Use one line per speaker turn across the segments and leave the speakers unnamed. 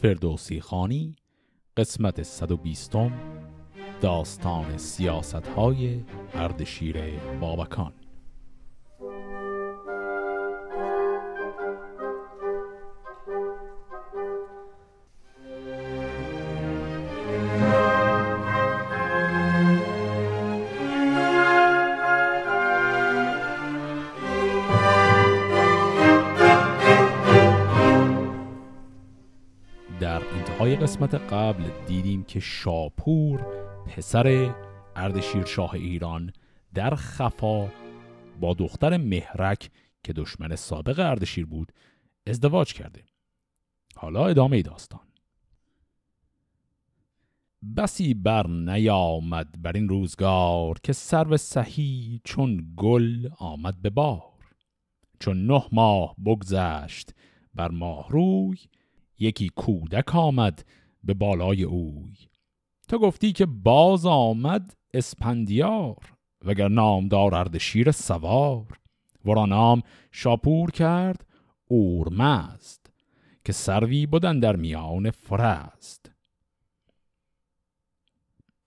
فردوسی خانی قسمت 120 داستان سیاست های اردشیر بابکان. قسمت قبل دیدیم که شاپور پسر اردشیر شاه ایران در خفا با دختر مهرک که دشمن سابق اردشیر بود ازدواج کرده. حالا ادامه داستان. بسی بر نیامد بر این روزگار که سرو سهی چون گل آمد به بار. چون نه ماه بگذشت بر ماه روی یکی کودک آمد به بالای اوی. تو گفتی که باز آمد اسپندیار وگر نامدار اردشیر سوار. ورا نام شاپور کرد اورمزد که سروی بودن در میان فرست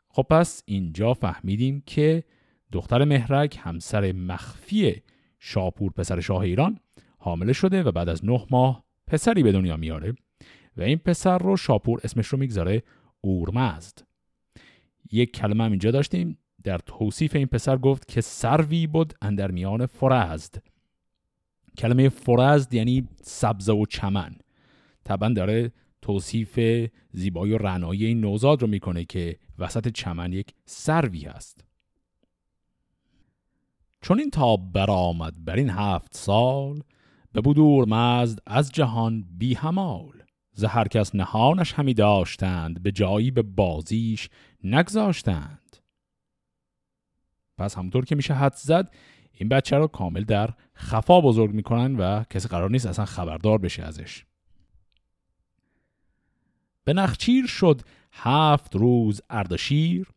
خب پس اینجا فهمیدیم که دختر مهرک همسر مخفی شاپور پسر شاه ایران حامله شده و بعد از نه ماه پسری به دنیا میاره. و این پسر رو شاپور اسمش رو می‌گذاره اورمزد. یک کلمه هم اینجا داشتیم. در توصیف این پسر گفت که سروی بود اندر میان فرزد. کلمه فرزد یعنی سبزه و چمن. طبعا داره توصیف زیبایی و رنایی این نوزاد رو می‌کنه که وسط چمن یک سروی هست. چون این تاب برآمد بر این هفت سال به بودور مزد از جهان بی همال ز هر کس نهانش همی داشتند به جایی به بازیش نگذاشتند. پس همونطور که میشه حد زد این بچه رو کامل در خفا بزرگ می‌کنن و کسی قرار نیست اصلا خبردار بشه ازش. به نخچیر شد هفت روز اردشیر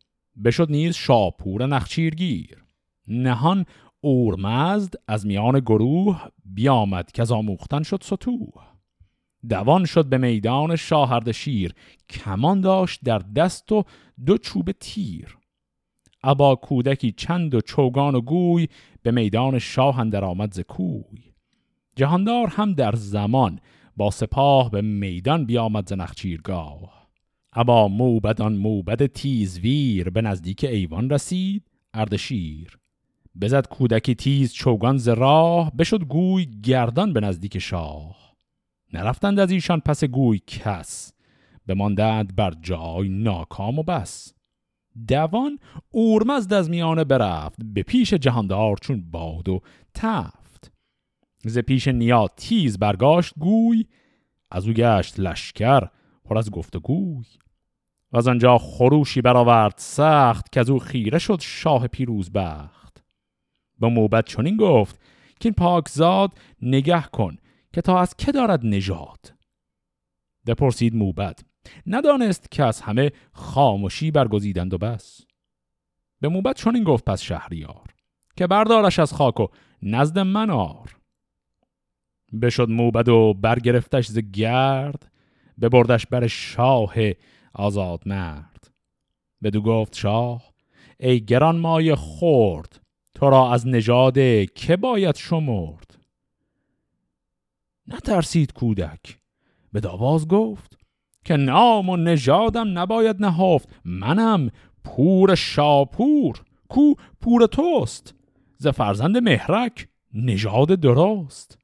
بشد نیز شاپور نخچیرگیر. نهان اورمزد از میان گروه بیامد که از آموختن شد سطوح. دوان شد به میدان شاهرد شیر کمان داشت در دست و دو چوب تیر. ابا کودکی چند و چوگان و گوی به میدان شاه اندر آمد ز کوی. جهاندار هم در زمان با سپاه به میدان بیامد ز نخچیرگاه. ابا موبدان موبد تیزویر به نزدیک ایوان رسید اردشیر بزد کودکی تیز چوگان ز راه بشد گوی گردان به نزدیک شاه. نرفتند از ایشان پس گوی کس بماندند بر جای ناکام و بس. دوان اورمزد از میانه برفت به پیش جهاندار چون باد و تفت. ز پیش نیا تیز برگاشت گوی از او گشت لشکر پر از گفت گوی. و از آنجا خروشی برآورد سخت که از او خیره شد شاه پیروز بخت. به موبت چنین گفت که این پاکزاد نگه کن که تا از که دارد نژاد؟ بپرسید موبد. ندانست که از همه خاموشی برگزیدند و بس. به چون این گفت پس شهریار که بردارش از خاک و نزد من آر. بشد موبد و برگرفتش ز گرد ببردش بر شاه آزاد مرد. بدو گفت شاه ای گران مای خورد تو را از نژاد که باید شمرد؟ نترسید کودک. به داواز گفت که نام و نژادم نباید نهافت منم پور شاپور کو پور توست. ز فرزند مهرک نژاد درست.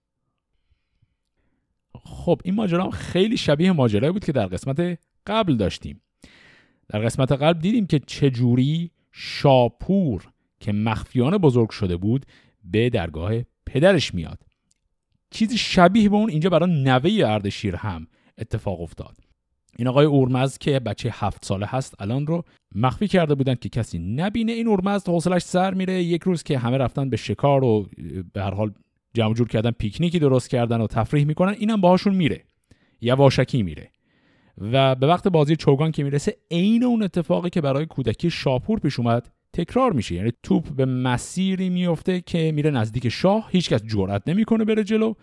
خب این ماجرا خیلی شبیه ماجرایی بود که در قسمت قبل داشتیم. در قسمت قبل دیدیم که چجوری شاپور که مخفیانه بزرگ شده بود به درگاه پدرش میاد. چیزی شبیه به اون اینجا برای نوه اردشیر هم اتفاق افتاد. این آقای اورمزد که بچه هفت ساله هست الان رو مخفی کرده بودن که کسی نبینه این اورمزد حوصلش سر میره. یک روز که همه رفتن به شکار و به هر حال جمع جور کردن پیکنیکی درست کردن و تفریح می‌کنن اینم باهاشون میره. یواشکی میره. و به وقت بازی چوگان که می‌رسه عین اون اتفاقی که برای کودکی شاپور پیش اومد تکرار میشه. یعنی توپ به مسیری میفته که میره نزدیک شاه. هیچکس جرأت نمی‌کنه بره جلو.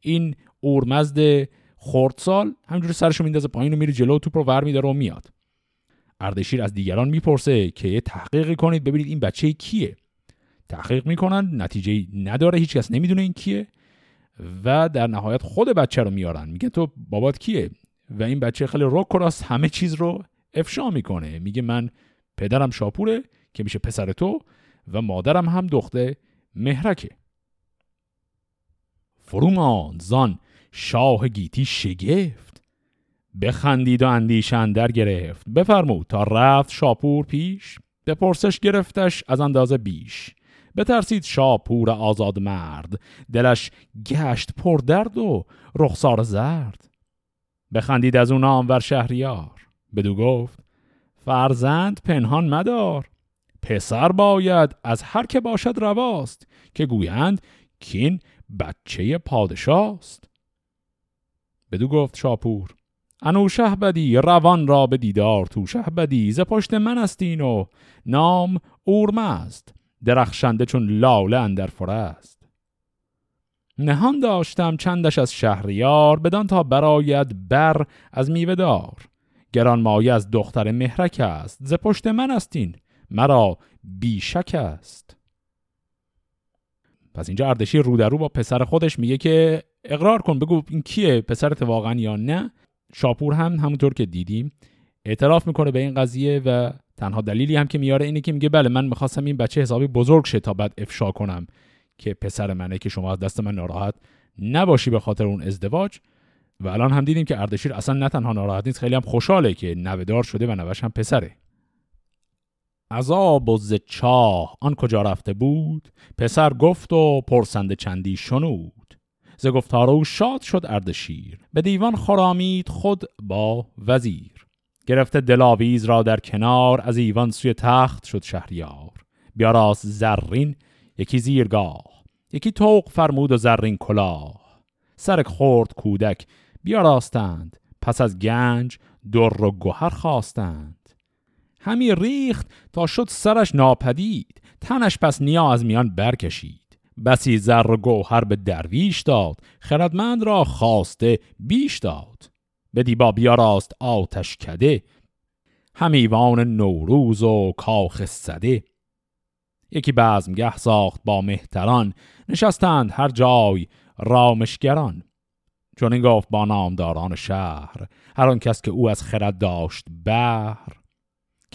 این اورمزد خردسال همینجوری سرشو میندازه پایین و میره جلو توپ رو ور میداره و میاد. اردشیر از دیگران می‌پرسه که یه تحقیقی کنید ببینید این بچه کیه. تحقیق می‌کنن نتیجه نداره هیچکس نمی‌دونه این کیه و در نهایت خود بچه رو میارن. میگه تو بابات کیه؟ و این بچه خیلی روک راست همه چیز رو افشا می‌کنه. میگه من پدرم شاپوره که میشه پسر تو و مادرم هم دخته مهرکه. فرومان زان شاه گیتی شگفت بخندید و اندیشن در گرفت. بفرمود تا رفت شاپور پیش به پرسش گرفتش از اندازه بیش. بترسید شاپور آزاد مرد دلش گشت پر درد و رخسار زرد. بخندید از اون نامور شهریار. بدو گفت فرزند پنهان مدار. پسر باید از هر که باشد رواست که گویند کین بچه پادشاست. بدو گفت شاپور انو شه بدی روان را به دیدار تو. شه بدی ز پشت من استین و نام اورمست درخشنده چون لاله اندر فرست نهان داشتم چندش از شهریار بدان تا براید بر از میوه دار. گران مایه از دختر مهرک است ز پشت من استین مرا بیشک است. پس اینجا اردشیر رو در رو با پسر خودش میگه که اقرار کن بگو این کیه پسرت واقعا یا نه؟ شاپور هم همونطور که دیدیم اعتراف می‌کنه به این قضیه و تنها دلیلی هم که میاره اینه که میگه بله من می‌خواستم این بچه حسابی بزرگ شه تا بعد افشا کنم که پسر منه که شما از دست من ناراحت نباشی به خاطر اون ازدواج. و الان هم دیدیم که اردشیر اصلا نه تنها ناراحت نیست خیلی هم خوشحاله که نوهدار شده و نوش هم پسره. عذاب و چاه آن کجا رفته بود؟ پسر گفت و پرسنده چندی شنود. ز گفتار او شاد شد اردشیر به دیوان خرامید خود با وزیر. گرفته دلاویز را در کنار از ایوان سوی تخت شد شهریار. بیاراست زرین یکی زیرگاه یکی توق فرمود و زرین کلاه. سر خورد کودک بیاراستند پس از گنج در و گوهر خواستند. همی ریخت تا شد سرش ناپدید. تنش پس نیا از میان برکشید. بسی زر و گوهر به درویش داد. خردمند را خواسته بیش داد. به دیبا بیاراست آتش کده. همیوان نوروز و کاخ سده یکی بزمگه ساخت با مهتران. نشستند هر جای رامشگران. چون این گفت با نامداران شهر هر آن کس که او از خرد داشت بهر.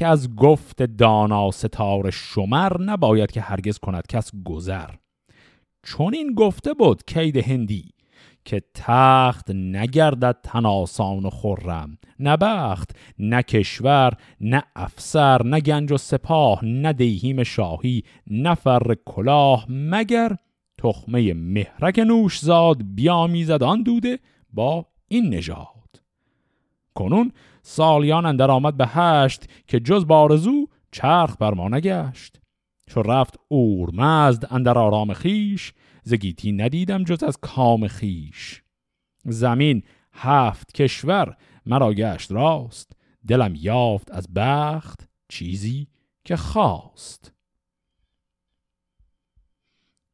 که از گفت دانا ستار شمر نباید که هرگز کند کس گذر. چون این گفته بود کید هندی که تخت نگردد تناسان و خرم. نه بخت نه کشور نه افسر نه گنج و سپاه نه دیهیم شاهی نه فر کلاه مگر تخمه مهرک نوش زاد بیامیزد آن دوده با این نژاد. کنون سالیان اندر آمد به هشت که جز بارزو چرخ بر ما نگشت. چو رفت اورمزد اندر آرام خیش زگیتی ندیدم جز از کام خیش. زمین هفت کشور مرا گشت راست دلم یافت از بخت چیزی که خواست.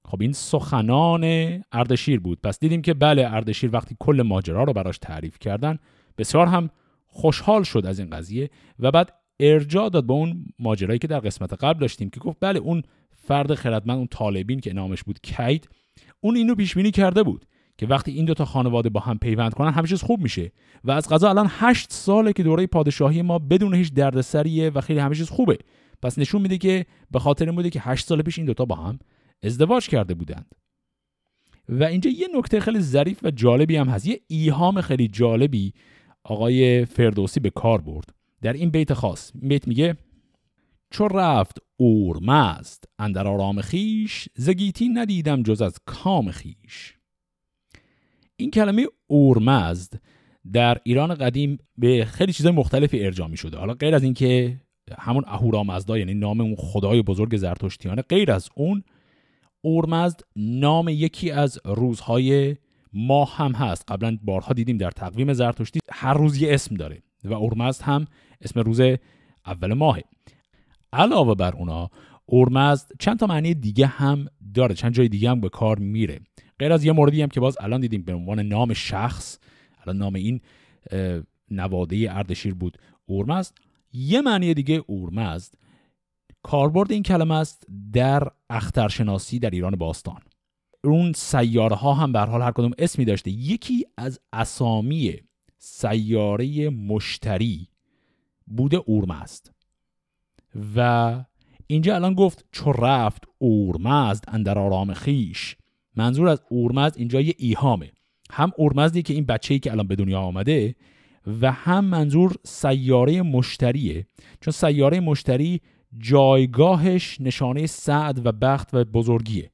خب این سخنان اردشیر بود. پس دیدیم که بله اردشیر وقتی کل ماجرا رو براش تعریف کردن بسیار هم خوشحال شد از این قضیه و بعد ارجاع داد به اون ماجرایی که در قسمت قبل داشتیم که گفت بله اون فرد خردمند اون طالبین که نامش بود کید اون اینو پیش بینی کرده بود که وقتی این دوتا خانواده با هم پیوند کنن همه چیز خوب میشه و از قضا الان هشت ساله که دوره پادشاهی ما بدون هیچ دردسریه و خیلی همه چیز خوبه. پس نشون میده که به خاطر بوده که هشت سال پیش این دوتا با هم ازدواج کرده بودند. و اینجا یه نکته خیلی ظریف و جالبی هم هست. یه ایهام خیلی جالبی آقای فردوسی به کار برد. در این بیت خاص بیت میگه چو رفت اورمزد اندر آرام خیش زگیتی ندیدم جز از کام خیش. این کلمه اورمزد در ایران قدیم به خیلی چیزای مختلفی ارجاع می شده حالا غیر از اینکه همون اهورامزدا یعنی نام اون خدای بزرگ زرتشتیانه غیر از اون اورمزد نام یکی از روزهای ماه هم هست. قبلا بارها دیدیم در تقویم زرتشتی هر روز یه اسم داره و اورمزد هم اسم روز اول ماهه. علاوه بر اونا اورمزد چند تا معنی دیگه هم داره چند جای دیگه هم به کار میره. غیر از یه موردی هم که باز الان دیدیم به عنوان نام شخص الان نام این نواده اردشیر بود. اورمزد یه معنی دیگه اورمزد کاربرد این کلمه است در اخترشناسی در ایران باستان. اون سیاره ها هم به حال هر کدوم اسمی داشته. یکی از اسامی سیاره مشتری بوده اورمزد و اینجا الان گفت چو رفت اورمزد اندر آرام خیش. منظور از اورمزد اینجا یه ایهامه. هم اورمزدی که این بچه‌ای که الان به دنیا آمده و هم منظور سیاره مشتریه. چون سیاره مشتری جایگاهش نشانه سعد و بخت و بزرگیه.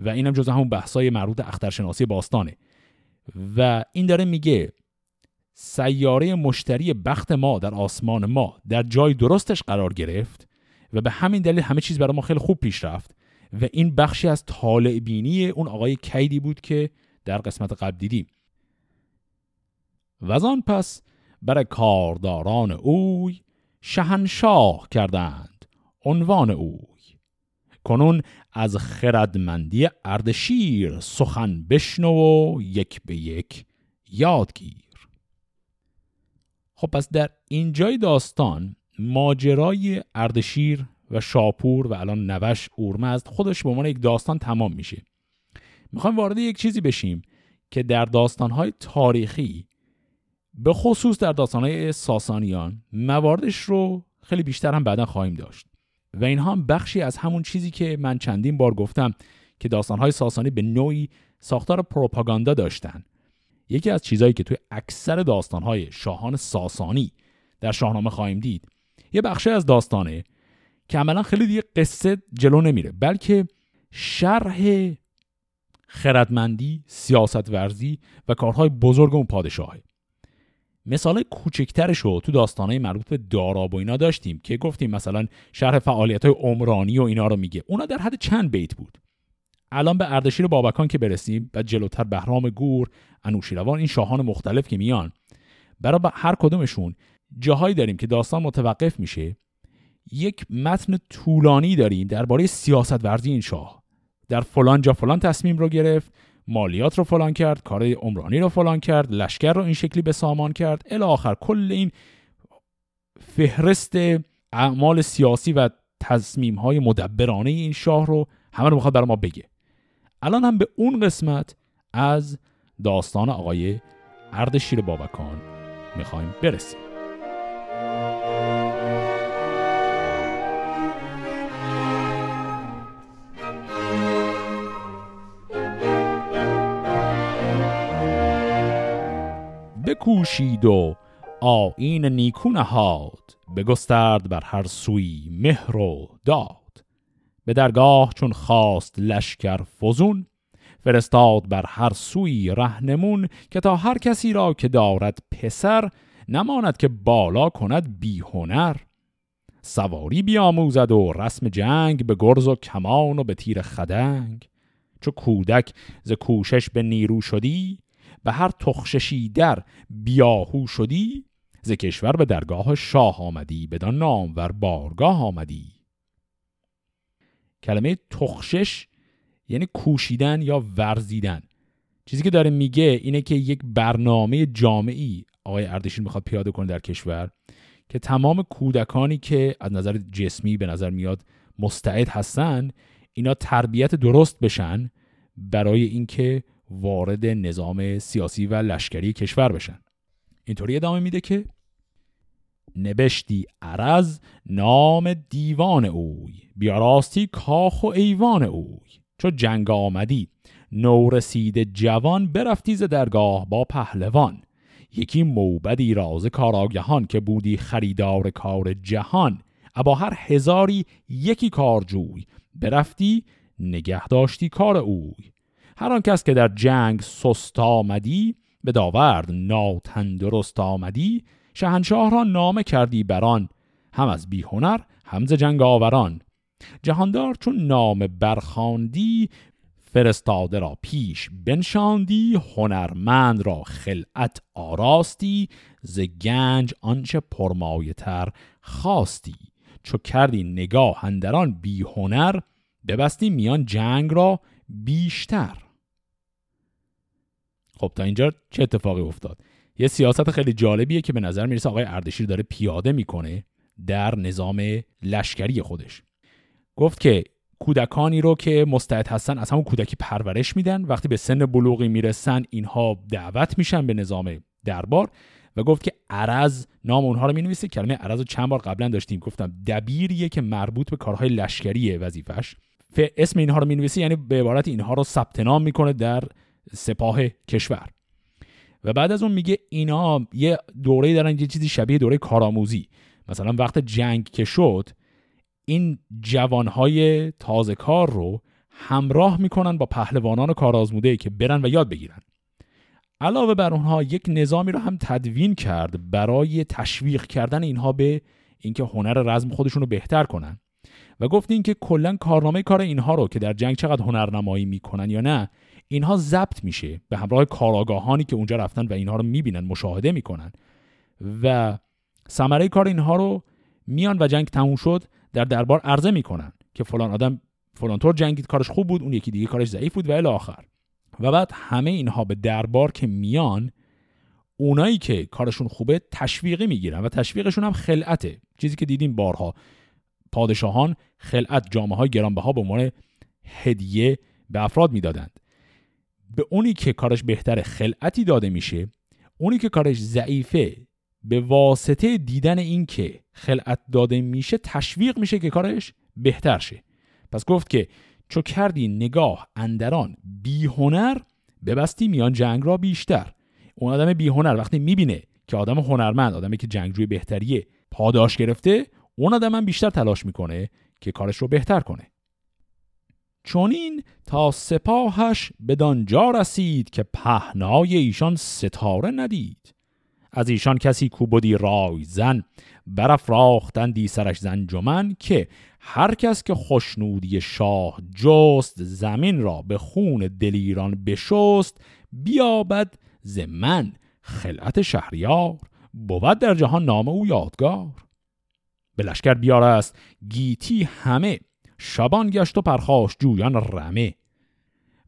و اینم جز همون بحثای مربوط اخترشناسی باستانه. و این داره میگه سیاره مشتری بخت ما در آسمان ما در جای درستش قرار گرفت و به همین دلیل همه چیز برای ما خیلی خوب پیش رفت و این بخشی از طالع بینی اون آقای کیدی بود که در قسمت قبل دیدیم. و آن پس بر کارداران اوی شهنشاه کردند عنوان اوی. کنون از خردمندی اردشیر سخن بشنو و یک به یک یادگیر. خب پس در اینجای داستان ماجرای اردشیر و شاپور و الان نوش اورمزد خودش به عنوان یک داستان تمام میشه. می‌خوایم وارد یک چیزی بشیم که در داستانهای تاریخی به خصوص در داستانهای ساسانیان مواردش رو خیلی بیشتر هم بعدا خواهیم داشت. و اینها هم بخشی از همون چیزی که من چندین بار گفتم که داستانهای ساسانی به نوعی ساختار پروپاگاندا داشتن. یکی از چیزهایی که توی اکثر داستانهای شاهان ساسانی در شاهنامه خواهیم دید یه بخشی از داستانه که عملا خیلی دیگه قصه جلو نمیره بلکه شرح خردمندی، سیاست ورزی و کارهای بزرگ اون پادشاهه. مثال کوچکترش رو تو داستانهای مربوط به داراب و اینا داشتیم که گفتیم مثلا شرح فعالیت های عمرانی و اینا رو میگه. اونا در حد چند بیت بود؟ الان به اردشیر بابکان که برسیم و جلوتر بهرام گور انوشیروان این شاهان مختلف که میان. برای هر کدومشون جاهایی داریم که داستان متوقف میشه. یک متن طولانی داریم درباره سیاست ورزی این شاه. در فلان جا فلان تصمیم رو گرفت. مالیات رو فلان کرد کار عمرانی رو فلان کرد لشکر رو این شکلی به سامان کرد الی آخر کل این فهرست اعمال سیاسی و تصمیم های مدبرانه این شاه رو همه رو می‌خواد برای ما بگه. الان هم به اون قسمت از داستان آقای اردشیر بابکان می‌خوایم برسیم. بکوشید و آین نیکو نهاد بگسترد بر هر سوی مهر و داد. به درگاه چون خواست لشکر فزون فرستاد بر هر سوی رهنمون که تا هر کسی را که دارد پسر نماند که بالا کند بی هنر. سواری بیاموزد و رسم جنگ به گرز و کمان و به تیر خدنگ. چو کودک ز کوشش به نیرو شدی به هر تخششی در بیاهو شدی ز کشور به درگاه شاه آمدی بدان نامور بارگاه آمدی. کلمه تخشش یعنی کوشیدن یا ورزیدن. چیزی که داره میگه اینه که یک برنامه جامعی آقای اردشیر می‌خواد پیاده کنه در کشور که تمام کودکانی که از نظر جسمی به نظر میاد مستعد هستن اینا تربیت درست بشن برای اینکه وارد نظام سیاسی و لشکری کشور بشن. اینطوری ادامه میده که نبشتی عرز نام دیوان اوی بیاراستی کاخ و ایوان اوی. چو جنگ آمدی نورسید جوان برفتی ز درگاه با پهلوان. یکی موبدی راز کاراگهان که بودی خریدار کار جهان. ابا هر هزاری یکی کارجوی. برفتی نگه داشتی کار اوی. هر آن کس که در جنگ سست آمدی به داورد ناتندرست آمدی شهنشاه را نامه کردی بران هم از بیهنر هم ز جنگ آوران جهاندار چون نام برخاندی فرستاده را پیش بنشاندی هنرمند را خلعت آراستی ز گنج آنچه پرمایه تر خواستی. چو کردی نگاه اندران بی هنر ببستی میان جنگ را بیشتر. خب تا اینجا چه اتفاقی افتاد؟ یه سیاست خیلی جالبیه که به نظر می‌رسه آقای اردشیر داره پیاده می‌کنه در نظام لشکری خودش. گفت که کودکانی رو که مستعد هستن از همون کودکی پرورش میدن. وقتی به سن بلوغی می‌رسن اینها دعوت میشن به نظام دربار و گفت که عرض نام اونها رو می‌نویسه. کلمه عرض رو چند بار قبلا داشتیم. گفتم دبیریه که مربوط به کارهای لشکری وظیفش اسم اینها رو می‌نویسه یعنی به عبارت اینها رو ثبت نام می‌کنه در سپاه کشور. و بعد از اون میگه اینا یه دوره دارن یه چیزی شبیه دوره کارآموزی. مثلا وقت جنگ که شد این جوانهای تازه کار رو همراه می‌کنن با پهلوانان کارآزموده که برن و یاد بگیرن. علاوه بر اونها یک نظامی رو هم تدوین کرد برای تشویق کردن اینها به اینکه هنر رزم خودشون رو بهتر کنن. و گفت اینکه کلا کارنامه کار اینها رو که در جنگ چقدر هنرنمایی می‌کنن یا نه اینها ضبط میشه به همراه کاراگاهانی که اونجا رفتن و اینها رو می‌بینن مشاهده می‌کنن. و ثمره کار اینها رو میان و جنگ تموم شد در دربار عرضه می‌کنن که فلان آدم فلان طور جنگید کارش خوب بود اون یکی دیگه کارش ضعیف بود و الی آخر. و بعد همه اینها به دربار که میان اونایی که کارشون خوبه تشویقی می‌گیرن و تشویقشون هم خلعته. چیزی که دیدیم بارها. پادشاهان خلعت جامعه های گرانبها به عنوان هدیه به افراد می‌دادند. به اونی که کارش بهتر خلعتی داده میشه اونی که کارش ضعیفه به واسطه دیدن این که خلعت داده میشه تشویق میشه که کارش بهتر شه. پس گفت که چو کردی نگاه اندران بی هنر ببستی میان جنگ را بیشتر. اون آدم بی هنر وقتی می‌بینه که آدم هنرمند آدمی که جنگجوی بهتریه پاداش گرفته اون آدم هم بیشتر تلاش می‌کنه که کارش رو بهتر کنه. چونین تا سپاهش بدانجا رسید که پهنای ایشان ستاره ندید. از ایشان کسی کوبودی رای زن برافراختندی سرش زنجمن که هر کس که خوشنودی شاه جست زمین را به خون دلیران بشست بیابد ز من خلعت شهریار. بود در جهان نام او یادگار. به لشکر بیار است گیتی همه شبان گشت و پرخاش جویان رمه.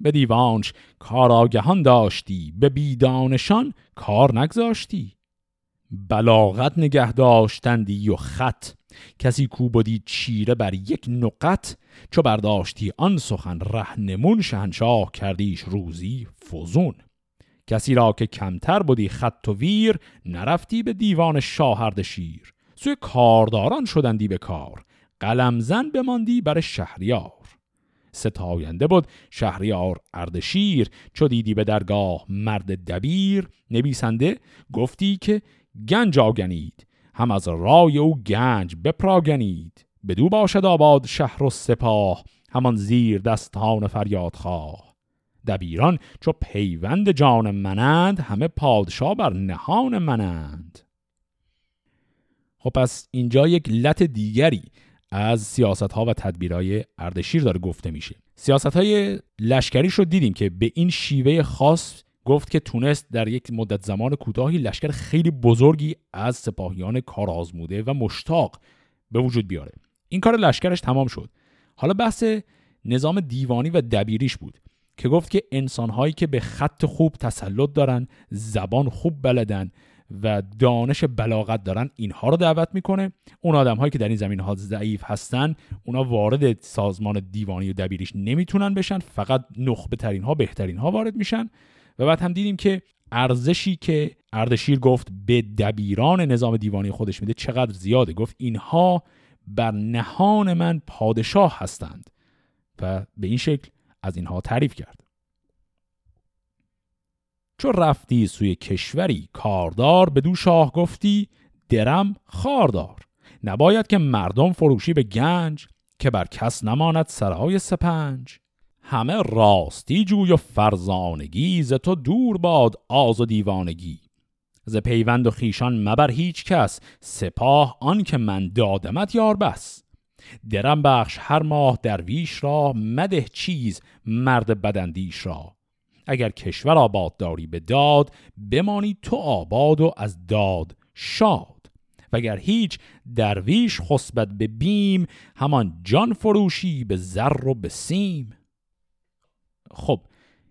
به دیوانش کاراگهان داشتی به بیدانشان کار نگذاشتی. بلاغت نگه داشتندی و خط. کسی کو بودی چیره بر یک نقط چو برداشتی آن سخن رهنمون شهنشاه کردیش روزی فزون. کسی را که کمتر بودی خط و ویر نرفتی به دیوان شاهرد شیر. سوی کارداران شدندی به کار. قلمزن بماندی بر شهریار. ستاینده بود شهریار اردشیر. چو دیدی به درگاه مرد دبیر نویسنده گفتی که گنج آگنید. هم از رای او گنج بپراگنید. بدو باشد آباد شهر و سپاه همان زیر دستان فریاد خواه دبیران چو پیوند جان منند همه پادشاه بر نهان منند. خب پس اینجا یک لط دیگری از سیاست ها و تدبیرهای اردشیر داره گفته میشه. سیاست های لشکری رو دیدیم که به این شیوه خاص گفت که تونست در یک مدت زمان کوتاهی لشکر خیلی بزرگی از سپاهیان کارآزموده و مشتاق به وجود بیاره. این کار لشکرش تمام شد. حالا بحث نظام دیوانی و دبیریش بود که گفت که انسانهایی که به خط خوب تسلط دارن زبان خوب بلدن و دانش بلاغت دارن اینها رو دعوت می‌کنه. اون آدم هایی که در این زمین ها ضعیف هستن اونا وارد سازمان دیوانی و دبیریش نمی‌تونن بشن فقط نخبه ترین ها بهترین ها وارد میشن. و بعد هم دیدیم که ارزشی که اردشیر گفت به دبیران نظام دیوانی خودش میده چقدر زیاده. گفت اینها بر نهان من پادشاه هستند. و به این شکل از اینها تعریف کرد. چو رفتی سوی کشوری کاردار به دو شاه گفتی درم خاردار. نباید که مردم فروشی به گنج که بر کس نماند سرای سپنج. همه راستی جوی و فرزانگی ز تو دور باد آز و دیوانگی. ز پیوند و خیشان مبر هیچ کس سپاه آن که من دادمت یار بس. درم بخش هر ماه درویش را مده چیز مرد بدندیش را. اگر کشور آباد داری به داد بمانی تو آباد و از داد شاد. وگر هیچ درویش خسبت به بیم همان جان فروشی به زر و به سیم. خب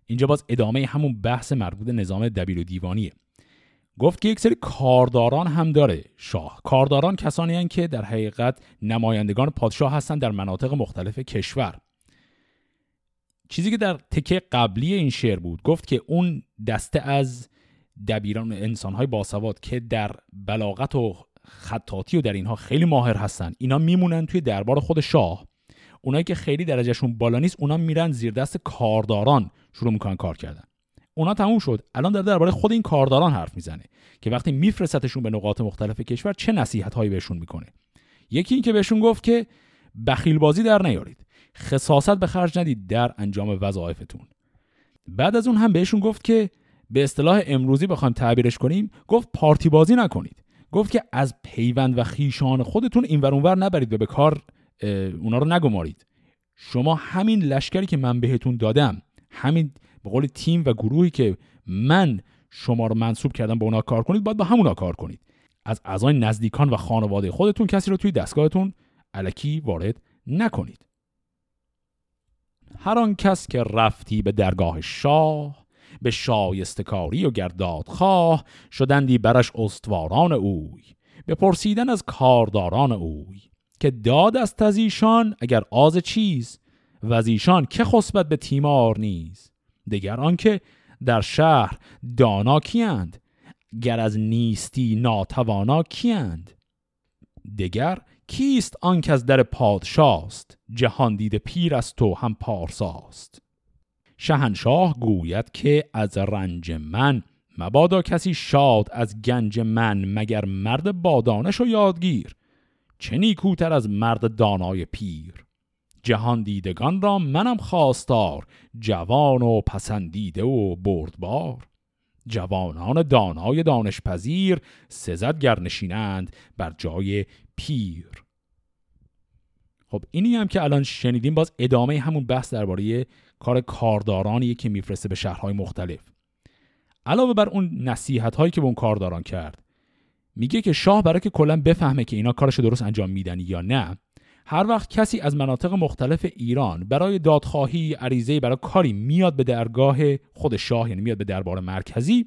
اینجا باز ادامه همون بحث مربوط نظام دبیر و دیوانیه. گفت که یک سری کارداران هم داره شاه. کارداران کسانی هستند که در حقیقت نمایندگان پادشاه هستند در مناطق مختلف کشور. چیزی که در تکه قبلی این شعر بود گفت که اون دسته از دبیران انسانهای باسواد که در بلاغت و خطاطی و در اینها خیلی ماهر هستن اینا میمونن توی دربار خود شاه. اونایی که خیلی درجهشون بالا نیست اونا میرن زیر دست کارداران شروع می‌کنن کار کردن. اونا تموم شد. الان در درباره خود این کارداران حرف می‌زنه که وقتی میفرستتشون به نقاط مختلف کشور چه نصیحت هایی بهشون می‌کنه؟ یکی این که بهشون گفت که بخیل بازی در نیارید. خصاصت به خرج ندید در انجام وظایفتون. بعد از اون هم بهشون گفت که به اصطلاح امروزی بخوایم تعبیرش کنیم گفت پارتی بازی نکنید. گفت که از پیوند و خیشان خودتون این اونور نبرید و به کار اونا رو نگمارید. شما همین لشکری که من بهتون دادم همین به قول تیم و گروهی که من شما رو منصوب کردم به اونا کار کنید باید با همونا کار کنید. از اعضای نزدیکان و خانواده خودتون کسی رو توی دستگاهتون علکی وارد نکنید. هر آن کس که رفتی به درگاه شاه به شایستکاری و گرداد خواه شدندی برش استواران اوی به پرسیدن از کارداران اوی که داد از تزیشان اگر آز چیز و از ایشان که خصبت به تیمار نیز. دگر آنکه در شهر دانا کیند گر از نیستی ناتوانا کیند دگر کیست آن از در پادشاست؟ جهان دیده پیر است تو هم پارساست. شهنشاه گوید که از رنج من مبادا کسی شاد از گنج من مگر مرد بادانش و یادگیر؟ چه نیکوتر از مرد دانای پیر؟ جهان دیدگان را منم خواستار جوان و پسندیده و بردبار. جوانان دانای دانشپذیر سزد گرنشینند بر جای پیر. خب اینی هم که الان شنیدیم باز ادامه همون بحث درباره کار کاردارانی که میفرسته به شهرهای مختلف. علاوه بر اون نصیحت هایی که به اون کارداران کرد میگه که شاه برای که کلا بفهمه که اینا کارش درست انجام میدن یا نه هر وقت کسی از مناطق مختلف ایران برای دادخواهی عریضه برای کاری میاد به درگاه خود شاه یعنی میاد به دربار مرکزی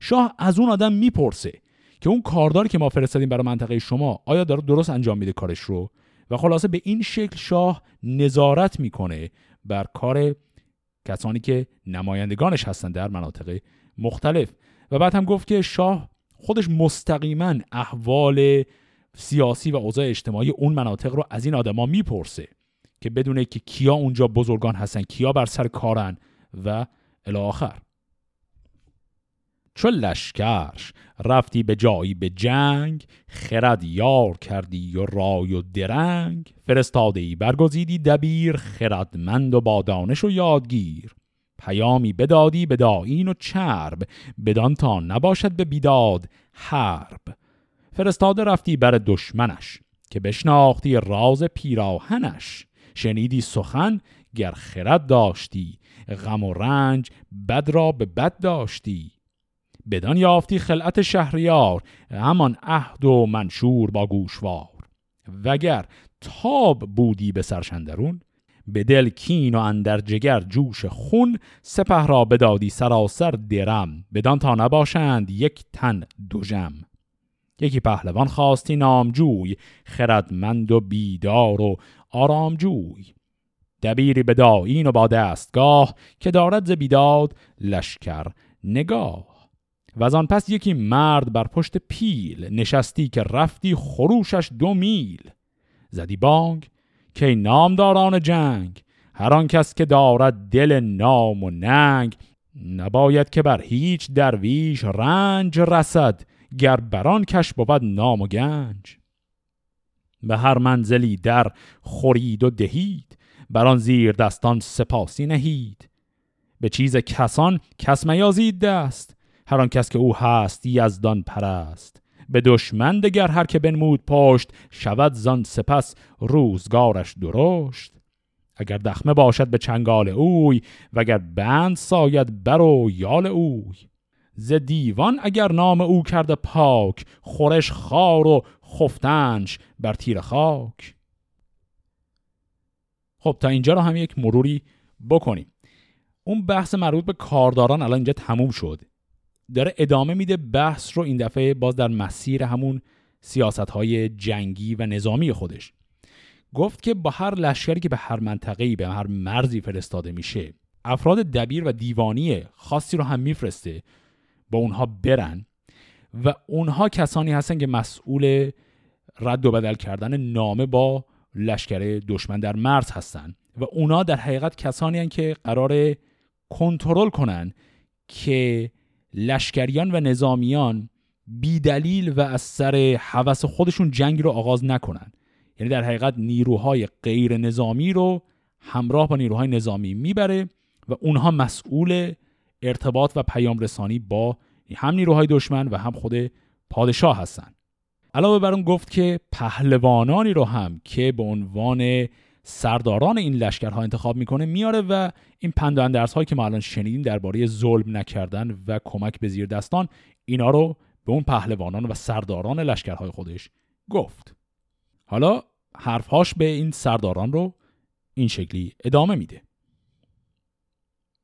شاه از اون آدم می‌پرسه که اون کارداری که ما فرستادیم برای منطقه شما آیا داره درست انجام میده کارش رو؟ و خلاصه به این شکل شاه نظارت می‌کنه بر کار کسانی که نمایندگانش هستن در مناطق مختلف. و بعد هم گفت که شاه خودش مستقیما احوال سیاسی و اوضاع اجتماعی اون مناطق رو از این آدما می‌پرسه که بدونه که کیا اونجا بزرگان هستن کیا بر سر کارن و الی آخر. چو لشکرش رفتی به جایی به جنگ خرد یار کردی و رای و درنگ. فرستاده ای برگزیدی دبیر خردمند و با دانش و یادگیر. پیامی بدادی به داین و چرب بدان تا نباشد به بیداد حرب. فرستاده رفتی بر دشمنش که بشناختی راز پیراهنش. شنیدی سخن گر خرد داشتی غم و رنج بد را به بد داشتی. بدان یافتی خلعت شهریار همان عهد و منشور با گوشوار. وگر تاب بودی به سرشندرون به دل کین و اندر جگر جوش خون سپه را بدادی سراسر درم. بدان تا نباشند یک تن دوژم یکی پهلوان خواستی نامجوی خردمند و بیدار و آرامجوی. دبیری به داین و با دستگاه که دارد ز بیداد لشکر نگاه. و از آن پس یکی مرد بر پشت پیل نشستی که رفتی خروشش دو میل. زدی بانگ که نامداران جنگ هر آن کس که دارد دل نام و ننگ نباید که بر هیچ درویش رنج رسد گر بران کش بود نام و گنج. به هر منزلی در خورید و دهید بران زیر دستان سپاسی نهید. به چیز کسان کس میازید دست هر آن کس که او هست یزدان پرست. به دشمن دگر هر که بنمود پشت شود زان سپس روزگارش درشت. اگر دخمه باشد به چنگال اوی وگر بند ساید بر و یال اوی. ز دیوان اگر نام او کرده پاک خورش خار و خفتنش بر تیر خاک. خب تا اینجا رو هم یک مروری بکنیم. اون بحث مربوط به کارداران الان اینجا تموم شد. داره ادامه میده بحث رو این دفعه باز در مسیر همون سیاست های جنگی و نظامی خودش. گفت که با هر لشکری که به هر منطقه‌ای به هر مرزی فرستاده میشه افراد دبیر و دیوانی خاصی رو هم میفرسته با اونها برن و اونها کسانی هستن که مسئول رد و بدل کردن نامه با لشکر دشمن در مرز هستن و اونا در حقیقت کسانی هستن که قرار کنترل کنن که لشکریان و نظامیان بیدلیل و از سر حوث خودشون جنگ رو آغاز نکنن. یعنی در حقیقت نیروهای غیر نظامی رو همراه با نیروهای نظامی می‌بره و اونها مسئول ارتباط و پیام رسانی با هم نیروهای دشمن و هم خود پادشاه هستن. علاوه بر اون گفت که پهلوانانی رو هم که به عنوان سرداران این لشکرها انتخاب می‌کنه میاره و این پند و هایی که ما الان شنیدیم درباره ظلم نکردن و کمک به زیر دستان اینا رو به اون پهلوانان و سرداران لشکرهای خودش گفت. حالا حرفهاش به این سرداران رو این شکلی ادامه میده.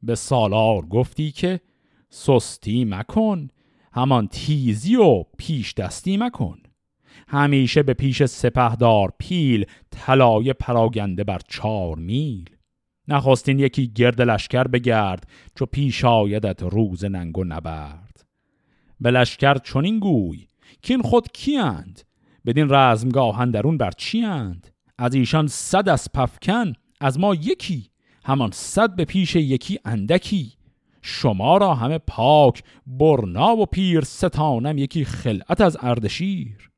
به سالار گفتی که سستی مکن همان تیزی و پیش دستی مکن. همیشه به پیش سپهدار پیل طلای پراگنده بر چار میل. نخواستین یکی گرد لشکر بگرد چو پیش آیدت روز ننگ و نبرد. به لشکر چنین گوی کین خود کیند بدین رزمگاه درون بر چیند از ایشان صد از پفکن از ما یکی همان صد به پیش یکی اندکی. شما را همه پاک برنا و پیر ستانم یکی خلعت از اردشیر.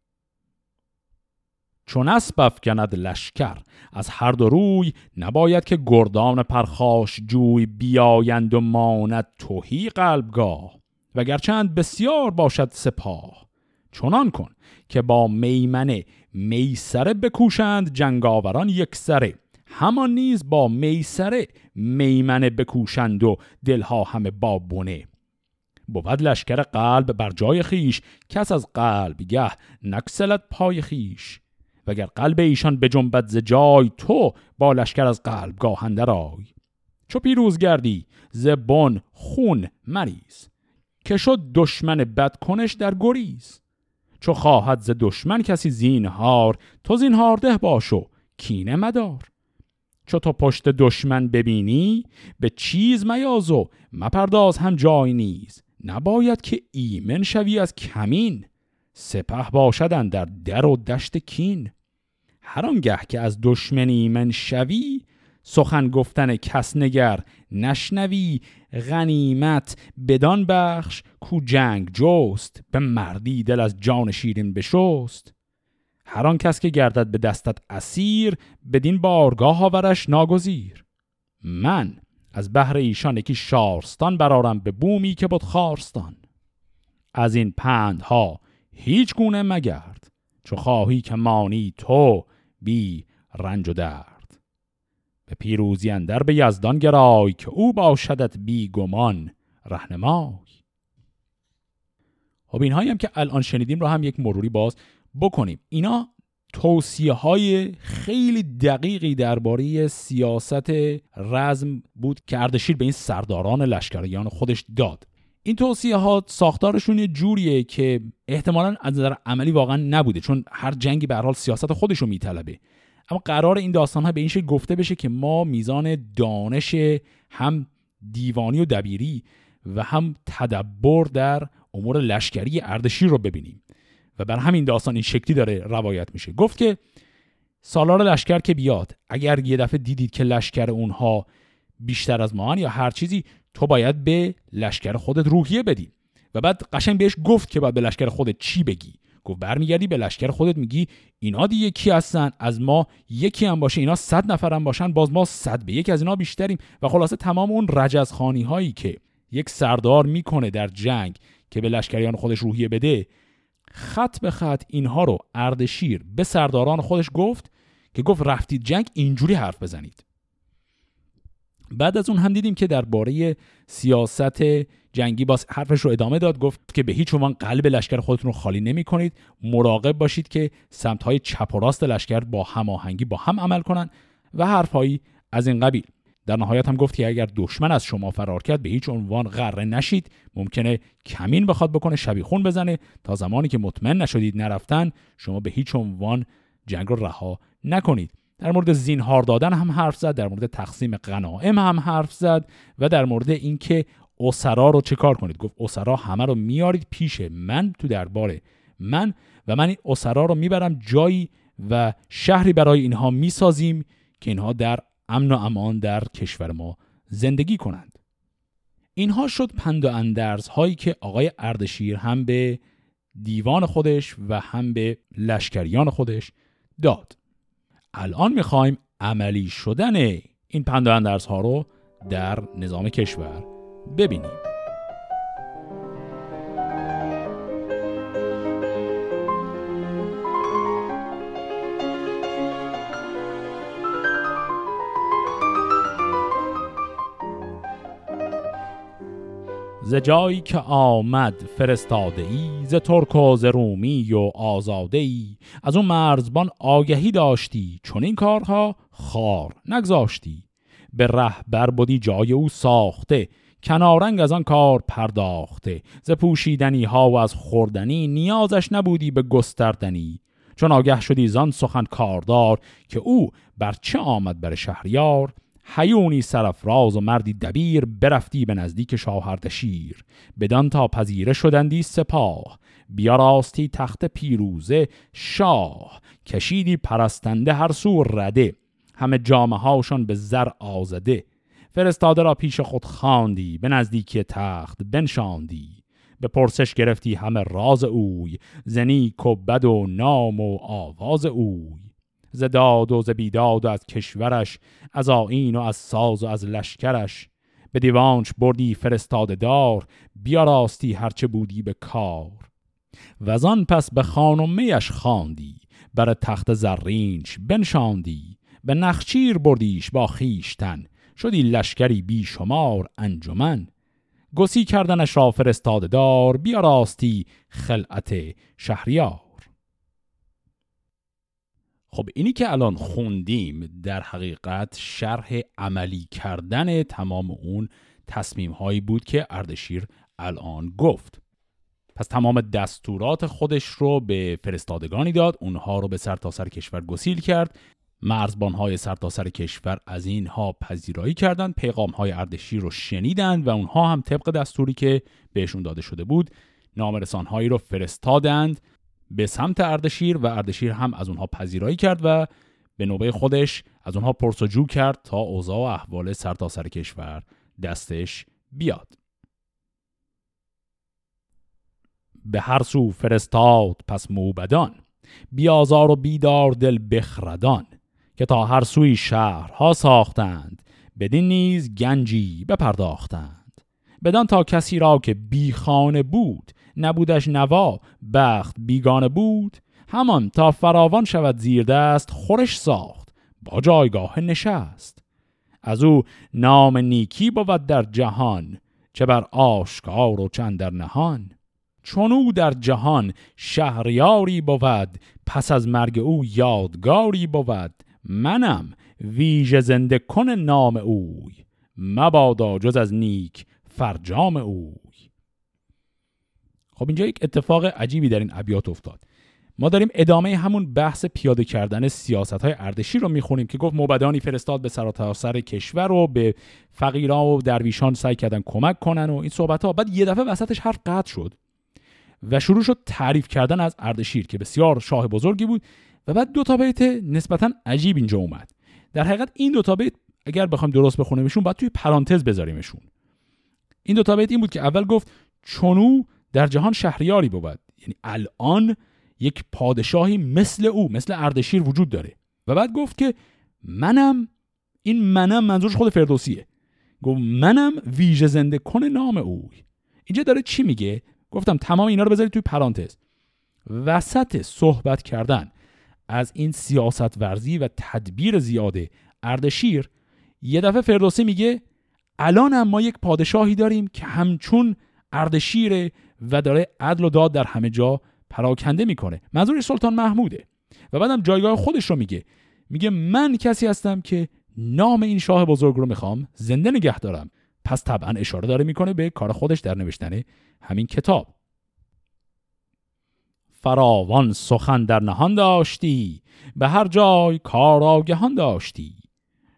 چون اسب افکند لشکر از هر دو روی نباید که گردان پرخاش جوی بیایند و ماند توهی قلبگاه. وگرچند بسیار باشد سپاه چنان کن که با میمنه میسره بکوشند جنگاوران یک سره همان نیز با میسره میمنه بکوشند و دلها همه با بونه بود لشکر قلب بر جای خیش کس از قلب گه نکسلت پای خیش. وگر قلب ایشان به جنبت ز جای تو با لشکر از قلب گاهنده رای. چو پیروز گردی ز بن خون مریز که شد دشمن بدکنش در گریز. چو خواهد ز دشمن کسی زینهار تو زینهار ده باشو کینه مدار. چو تو پشت دشمن ببینی به چیز میاز و مپرداز هم جای نیز. نباید که ایمن شوی از کمین سپه باشدن در در و دشت کین. هر آنگه که از دشمن ایمن شوی سخن گفتن کس نگر نشنوی غنیمت بدان بخش کو جنگ جست به مردی دل از جان شیرین بشست. هر آن کس که گردد به دستت اسیر بدین بارگاه آورش ناگزیر. من از بهر ایشان یکی شارستان برارم به بومی که بود خارستان. از این پندها هیچ گونه مگرد چو خواهی که مانی تو بی رنج و درد. به پیروزی اندر به یزدان گرای که او باشدت بی گمان رهنمای. خب اینهایی هم که الان شنیدیم رو هم یک مروری باز بکنیم. اینا توصیه های خیلی دقیقی درباره سیاست رزم بود که اردشیر به این سرداران لشکریان خودش داد. این توصیه ها ساختارشون یه جوریه که احتمالا از نظر عملی واقعا نبوده چون هر جنگی به حال سیاست خودش رو میطلبه. اما قرار این داستان ها به این شکل گفته بشه که ما میزان دانش هم دیوانی و دبیری و هم تدبر در امور لشکری اردشیر رو ببینیم. و بر همین داستان این شکلی داره روایت میشه. گفت که سالار لشکر که بیاد اگر یه دفعه دیدید که لشکر اونها بیشتر از ما یا هر چیزی تو باید به لشکر خودت روحیه بدی. و بعد قشنگ بهش گفت که باید به لشکر خودت چی بگی. گفت برمیگردی به لشکر خودت میگی اینا دیگه کی هستن از ما یکی هم باشه اینا صد نفر هم باشن باز ما صد به یک از اینا بیشتریم. و خلاصه تمام اون رجزخانی هایی که یک سردار می‌کنه در جنگ که به لشکریان خودش روحیه بده خط به خط اینها رو اردشیر به سرداران خودش گفت که گفت رفتید جنگ اینجوری حرف بزنید. بعد از اون هم دیدیم که درباره سیاست جنگی باز حرفش رو ادامه داد گفت که به هیچ عنوان قلب لشکر خودتون رو خالی نمی کنید مراقب باشید که سمت های چپ و راست لشکر با هماهنگی با هم عمل کنن و حرفهایی از این قبیل. در نهایت هم گفت که اگر دشمن از شما فرار کرد به هیچ عنوان غره نشید. ممکنه کمین بخواد بکنه شبیخون بزنه. تا زمانی که مطمئن نشدید نرفتن شما به هیچ عنوان جنگ رو رها نکنید. در مورد زینهار دادن هم حرف زد در مورد تقسیم غنائم هم حرف زد و در مورد اینکه اسرا رو چه کار کنید؟ گفت اسرا همه رو میارید پیش من تو دربار من و من این اسرا رو می‌برم جایی و شهری برای اینها می‌سازیم که اینها در امن و امان در کشور ما زندگی کنند. اینها شد پند و اندرز هایی که آقای اردشیر هم به دیوان خودش و هم به لشکریان خودش داد. الان می‌خوایم عملی شدن این پند ها رو در نظام کشور ببینیم. ز جایی که آمد فرستاده ای ز ترک و ز رومی و آزاده ای از اون مرزبان آگهی داشتی چون این کارها خار نگذاشتی. به ره بودی جای او ساخته کنارنگ از آن کار پرداخته. ز پوشیدنی ها و از خوردنی نیازش نبودی به گستردنی. چون آگه شدی زان سخن کاردار که او بر چه آمد بر شهریار حیونی سرفراز و مردی دبیر برفتی به نزدیک شاهردشیر بدان تا پذیره شدندی سپاه. بیاراستی تخت پیروزه شاه. کشیدی پرستنده هر سو رده. همه جامعه هاشان به زر آزده. فرستاده را پیش خود خواندی به نزدیکی تخت بنشاندی. به پرسش گرفتی همه راز اوی. زنی و بد و نام و آواز اوی. ز داد و ز بیداد و از کشورش از آین و از ساز و از لشکرش. به دیوانش بردی فرستاده دار بیاراستی هرچه بودی به کار. و آن پس به خانمیش خواندی بر تخت زرینش بنشاندی. به نخچیر بردیش با خیشتن شدی لشکری بی شمار انجمن. گسی کردنش را فرستاده دار بیاراستی خلعت شهریار. خب اینی که الان خوندیم در حقیقت شرح عملی کردن تمام اون تصمیم هایی بود که اردشیر الان گفت. پس تمام دستورات خودش رو به فرستادگانی داد اونها رو به سرتاسر سر کشور گسیل کرد. مرزبانهای سرتاسر سر کشور از اینها پذیرایی کردند پیغامهای اردشیر رو شنیدند و اونها هم طبق دستوری که بهشون داده شده بود نامرسانهایی رو فرستادند. به سمت اردشیر و اردشیر هم از اونها پذیرایی کرد و به نوبه خودش از اونها پرسجو کرد تا اوضاع و احوال سرتاسر سر کشور دستش بیاد. به هر سو فرستاد پس موبدان بیازار و بیدار دل بخردان که تا هر سوی شهرها ساختند بدین نیز گنجی بپرداختند. بدان تا کسی را که بیخانه بود نبودش نوا بخت بیگانه بود. همان تا فراوان شود زیر دست خورش ساخت با جایگاه نشست. از او نام نیکی بود در جهان چه بر آشکار و چند در نهان. چون او در جهان شهریاری بود پس از مرگ او یادگاری بود. منم ویژه زنده کن نام اوی مبادا جز از نیک فرجام اوی. خب اینجا یک اتفاق عجیبی در این ابیات افتاد. ما داریم ادامه همون بحث پیاده کردن سیاست های اردشیر رو می‌خونیم که گفت موبدانی فرستاد به سراسر کشور و به فقیران و درویشان سعی کردن کمک کنن و این صحبت ها بعد یه دفعه وسطش حرف قطع شد و شروع شد تعریف کردن از اردشیر که بسیار شاه بزرگی بود و بعد دو تا بیت نسبتا عجیب اینجا اومد. در حقیقت این دو تا بیت اگر بخوایم درست بخونیمشون باید توی پرانتز بذاریمشون. این دو تا بیت این بود که اول گفت چونو در جهان شهریاری بود. یعنی الان یک پادشاهی مثل او مثل اردشیر وجود داره. و بعد گفت که منم این منم منظورش خود فردوسیه. گفت منم ویژه زنده کن نام او. اینجا داره چی میگه؟ گفتم تمام اینا رو بذارید توی پرانتز. وسط صحبت کردن از این سیاست ورزی و تدبیر زیاده اردشیر یه دفعه فردوسی میگه الان هم ما یک پادشاهی داریم که همچون اردشیر و داره عدل و داد در همه جا پراکنده می‌کنه. منظور سلطان محموده. و بعدم جایگاه خودش رو میگه. میگه من کسی هستم که نام این شاه بزرگ رو می‌خوام زنده نگه دارم. پس طبعا اشاره داره می‌کنه به کار خودش در نوشتن همین کتاب. فراوان سخن در نهان داشتی به هر جای کار آگهان داشتی.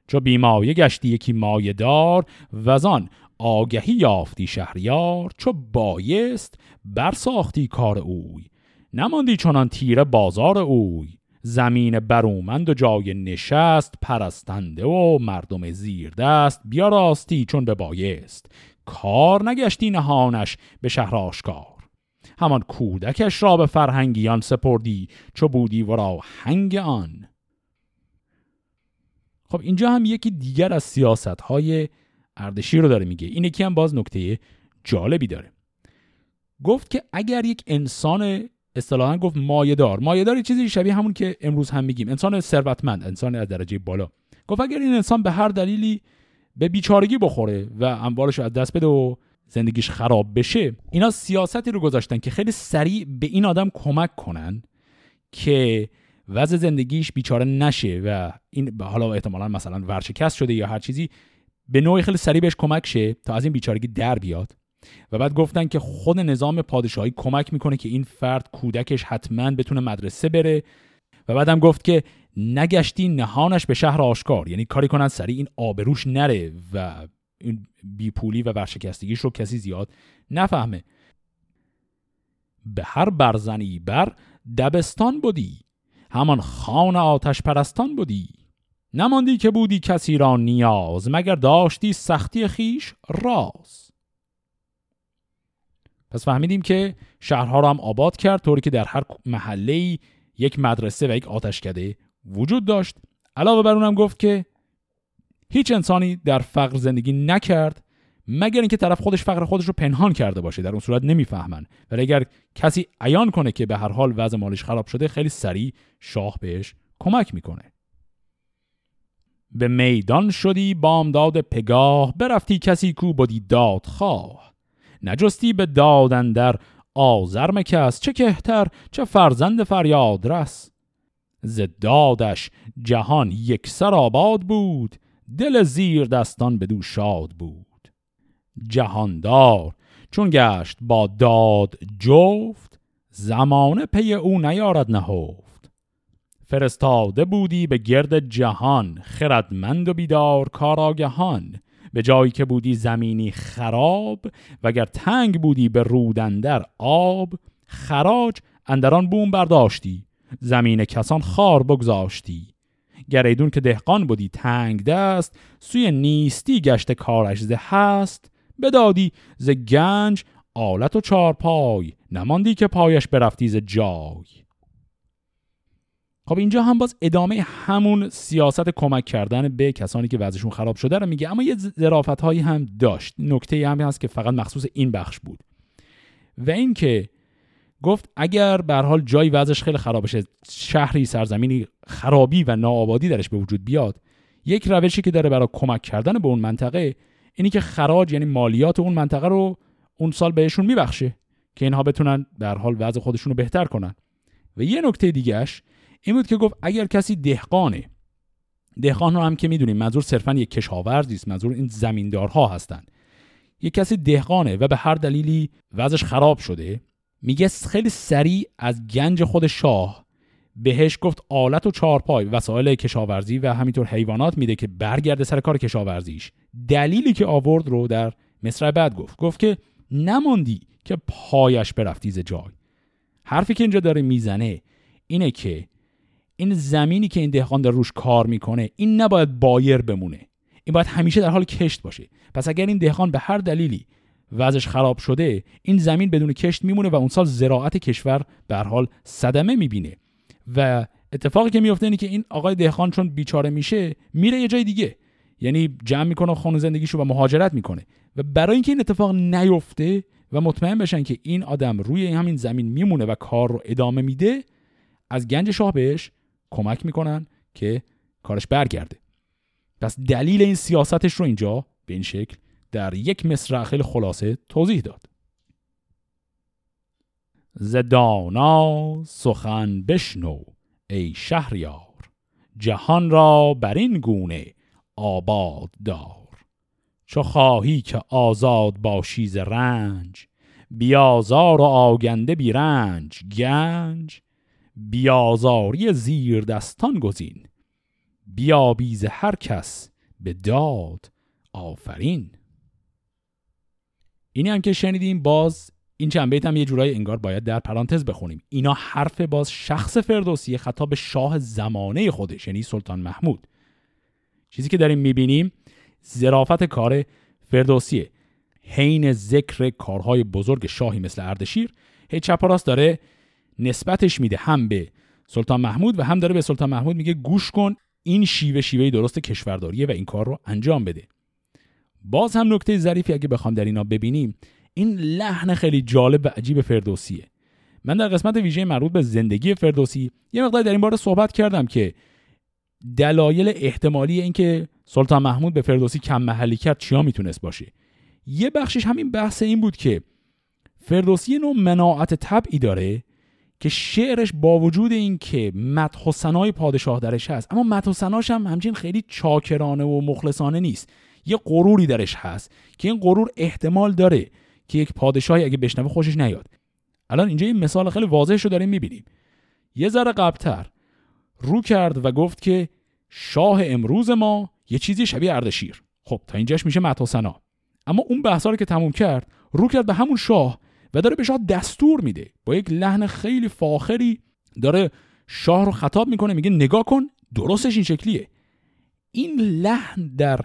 چو بیمایه گشتی یکی مایه دار وزان آگهی یافتی شهریار چو بایست برساختی کار اوی. نماندی چنان تیره بازار اوی. زمین برومند و جای نشست پرستنده و مردم زیر دست بیا راستی چون به بایست کار نگشتی نهانش به شهر آشکار. همان کودکش را به فرهنگیان سپردی چو بودی ورا هنگ آن. خب اینجا هم یکی دیگر از سیاست های اردشیر رو داره میگه. این یکی هم باز نکته جالبی داره. گفت که اگر یک انسان اصطلاحا گفت مایهدار مایهدار چیزی شبیه همون که امروز هم میگیم. انسان ثروتمند انسان از درجه بالا. گفت اگر این انسان به هر دلیلی به بیچارگی بخوره و اموالش از دست بده و زندگیش خراب بشه اینا سیاستی رو گذاشتن که خیلی سریع به این آدم کمک کنن که وضع زندگیش بیچاره نشه و این حالا احتمالا مثلا ورشکست شده یا هر چیزی به نوعی خیلی سریع بهش کمک شه تا از این بیچارگی در بیاد. و بعد گفتن که خود نظام پادشاهی کمک می‌کنه که این فرد کودکش حتما بتونه مدرسه بره. و بعدم گفت که نگشتی نهانش به شهر آشکار. یعنی کاری کنن سریع این آبروش نره و این بیپولی و ورشکستگیش رو کسی زیاد نفهمه. به هر برزنی بر دبستان بودی. همان خان آتش پرستان بودی. نماندی که بودی کسی را نیاز مگر داشتی سختی خیش راز. پس فهمیدیم که شهرها را هم آباد کرد طوری که در هر محله یک مدرسه و یک آتشکده وجود داشت. علاوه بر اونم گفت که هیچ انسانی در فقر زندگی نکرد مگر اینکه طرف خودش فقر خودش رو پنهان کرده باشه. در اون صورت نمی‌فهمن. ولی اگر کسی عیان کنه که به هر حال وضع مالش خراب شده خیلی سریع شاه بهش کمک می‌کنه. به میدان شدی بامداد پگاه برفتی کسی کو بودی داد خواه. نجستی به دادن در آزرم کس چه کهتر چه فرزند فریاد رس. ز دادش جهان یک سر آباد بود دل زیر دستان بدو شاد بود. جهاندار چون گشت با داد جفت زمانه پی او نیارد نهفت. فرستاده بودی به گرد جهان خردمند و بیدار کاراگهان. به جایی که بودی زمینی خراب وگر تنگ بودی به رودندر آب خراج اندران بوم برداشتی. زمین کسان خار بگذاشتی. گریدون که دهقان بودی تنگ دست سوی نیستی گشت کارش زه هست. بدادی ز گنج آلت و چارپای نماندی که پایش برفتی ز جای. خب اینجا هم باز ادامه همون سیاست کمک کردن به کسانی که وضعشون خراب شده رو میگه. اما یه ظرافت هایی هم داشت. نکته هم هست که فقط مخصوص این بخش بود. و اینکه گفت اگر به حال جای وضعش خیلی خراب بشه شهری سرزمینی خرابی و ناآبادی درش به وجود بیاد یک روشی که داره برای کمک کردن به اون منطقه اینی که خراج یعنی مالیات اون منطقه رو اون سال بهشون میبخشه که اینها بتونن به حال وضع خودشون رو بهتر کنن. و یه نکته دیگهش این بود که گفت اگر کسی دهقانه دهقان رو هم که می‌دونیم منظور صرفا یک کشاورزی است منظور این زمیندارها هستن یک کسی دهقانه و به هر دلیلی وضعش خراب شده میگه خیلی سریع از گنج خود شاه بهش گفت آلت و چارپای وسایل کشاورزی و همینطور حیوانات میده که برگرده سر کار کشاورزیش. دلیلی که آورد رو در مصر بعد گفت. گفت که نماندی که پایش برفتی ز جای. حرفی که اینجا داره می‌زنه اینه که این زمینی که این دهقان در روش کار می‌کنه این نباید بایر بمونه. این باید همیشه در حال کشت باشه. پس اگر این دهقان به هر دلیلی وضعش خراب شده این زمین بدون کشت میمونه و اون سال زراعت کشور به حال صدمه می‌بینه. و اتفاقی که میفته اینه که این آقای دهقان چون بیچاره میشه میره یه جای دیگه. یعنی جمع می‌کنه خانه زندگیشو و مهاجرت می‌کنه. و برای اینکه این اتفاق نیفته و مطمئن بشن که این آدم روی همین زمین میمونه و کار رو ادامه میده از گنج شاه بهش کمک می‌کنن که کارش برگرده. پس دلیل این سیاستش رو اینجا به این شکل در یک مصرع خیلی خلاصه توضیح داد. زدانا سخن بشنو ای شهریار جهان را بر این گونه آباد دار. چو خواهی که آزاد باشی ز رنج بیازار و آگنده بی رنج گنج بیازاری زیر دستان گزین. بیابیز هر کس به داد آفرین. اینی هم که شنیدیم باز این چند بیت هم یه جورایی انگار باید در پرانتز بخونیم. اینا حرف باز شخص فردوسی خطاب شاه زمانه خودش یعنی سلطان محمود. چیزی که داریم می‌بینیم زرافت کار فردوسیه. حین ذکر کارهای بزرگ شاهی مثل اردشیر. هی چپ داره نسبتش میده هم به سلطان محمود و هم داره به سلطان محمود میگه گوش کن این شیوه شیوه درست کشورداریه و این کار رو انجام بده. باز هم نکته ظریفی اگه بخوام در اینا ببینیم این لحن خیلی جالب و عجیب فردوسیه. من در قسمت ویژه مربوط به زندگی فردوسی یه مقدار در این باره صحبت کردم که دلایل احتمالی اینکه سلطان محمود به فردوسی کم محلی کرد چیا می‌تونست باشه. یه بخشش همین بحث این بود که فردوسی نوع مناعت طبعی داره که شعرش با وجود این که مدح و ثنای پادشاه درش هست اما مدح و ثناش هم همچین خیلی چاکرانه و مخلصانه نیست. یه غروری درش هست که این غرور احتمال داره که یک پادشاهی اگه بشنوه خوشش نیاد. الان اینجا این مثال خیلی واضحش رو داریم می‌بینیم. یه ذره قبلتر رو کرد و گفت که شاه امروز ما یه چیزی شبیه اردشیر. خب تا اینجاش میشه مدح اما اون بحثا رو که تموم کرد رو کرد به همون شاه و داره به شاه دستور میده. با یک لحن خیلی فاخری داره شاه رو خطاب می‌کنه میگه نگاه کن درستش این شکلیه. این لحن در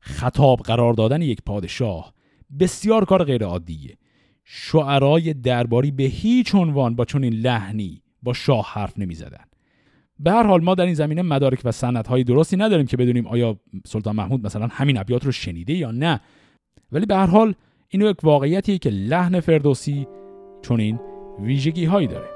خطاب قرار دادن یک پادشاه بسیار کار غیر عادیه. شعرای درباری به هیچ عنوان با چنین لحنی با شاه حرف نمی‌زدن. به هر حال ما در این زمینه مدارک و سند های درستی نداریم که بدونیم آیا سلطان محمود مثلا همین ابیات رو شنیده یا نه. ولی به هر حال اینو یک واقعیتیه که لحن فردوسی چنین ویژگی هایی داره.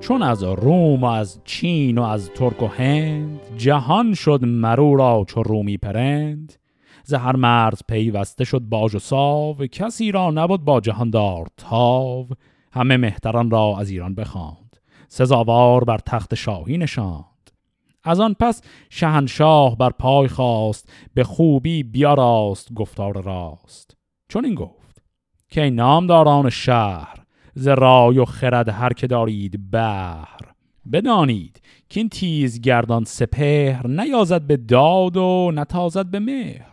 چون از روم و از چین و از ترک و هند جهان شد مرو را چو رومی پرند ز هر مرز پیوسته شد باج و ساو کسی را نبود با جهاندار تاو. همه مهتران را از ایران بخواند سزاوار بر تخت شاهی نشاند. از آن پس شهنشاه بر پای خواست به خوبی بیاراست گفتار راست. چون این گفت که نامداران شهر ز رای و خرد هر که دارید بهر. بدانید که این تیز گردان سپهر نیازد به داد و نتازد به مهر.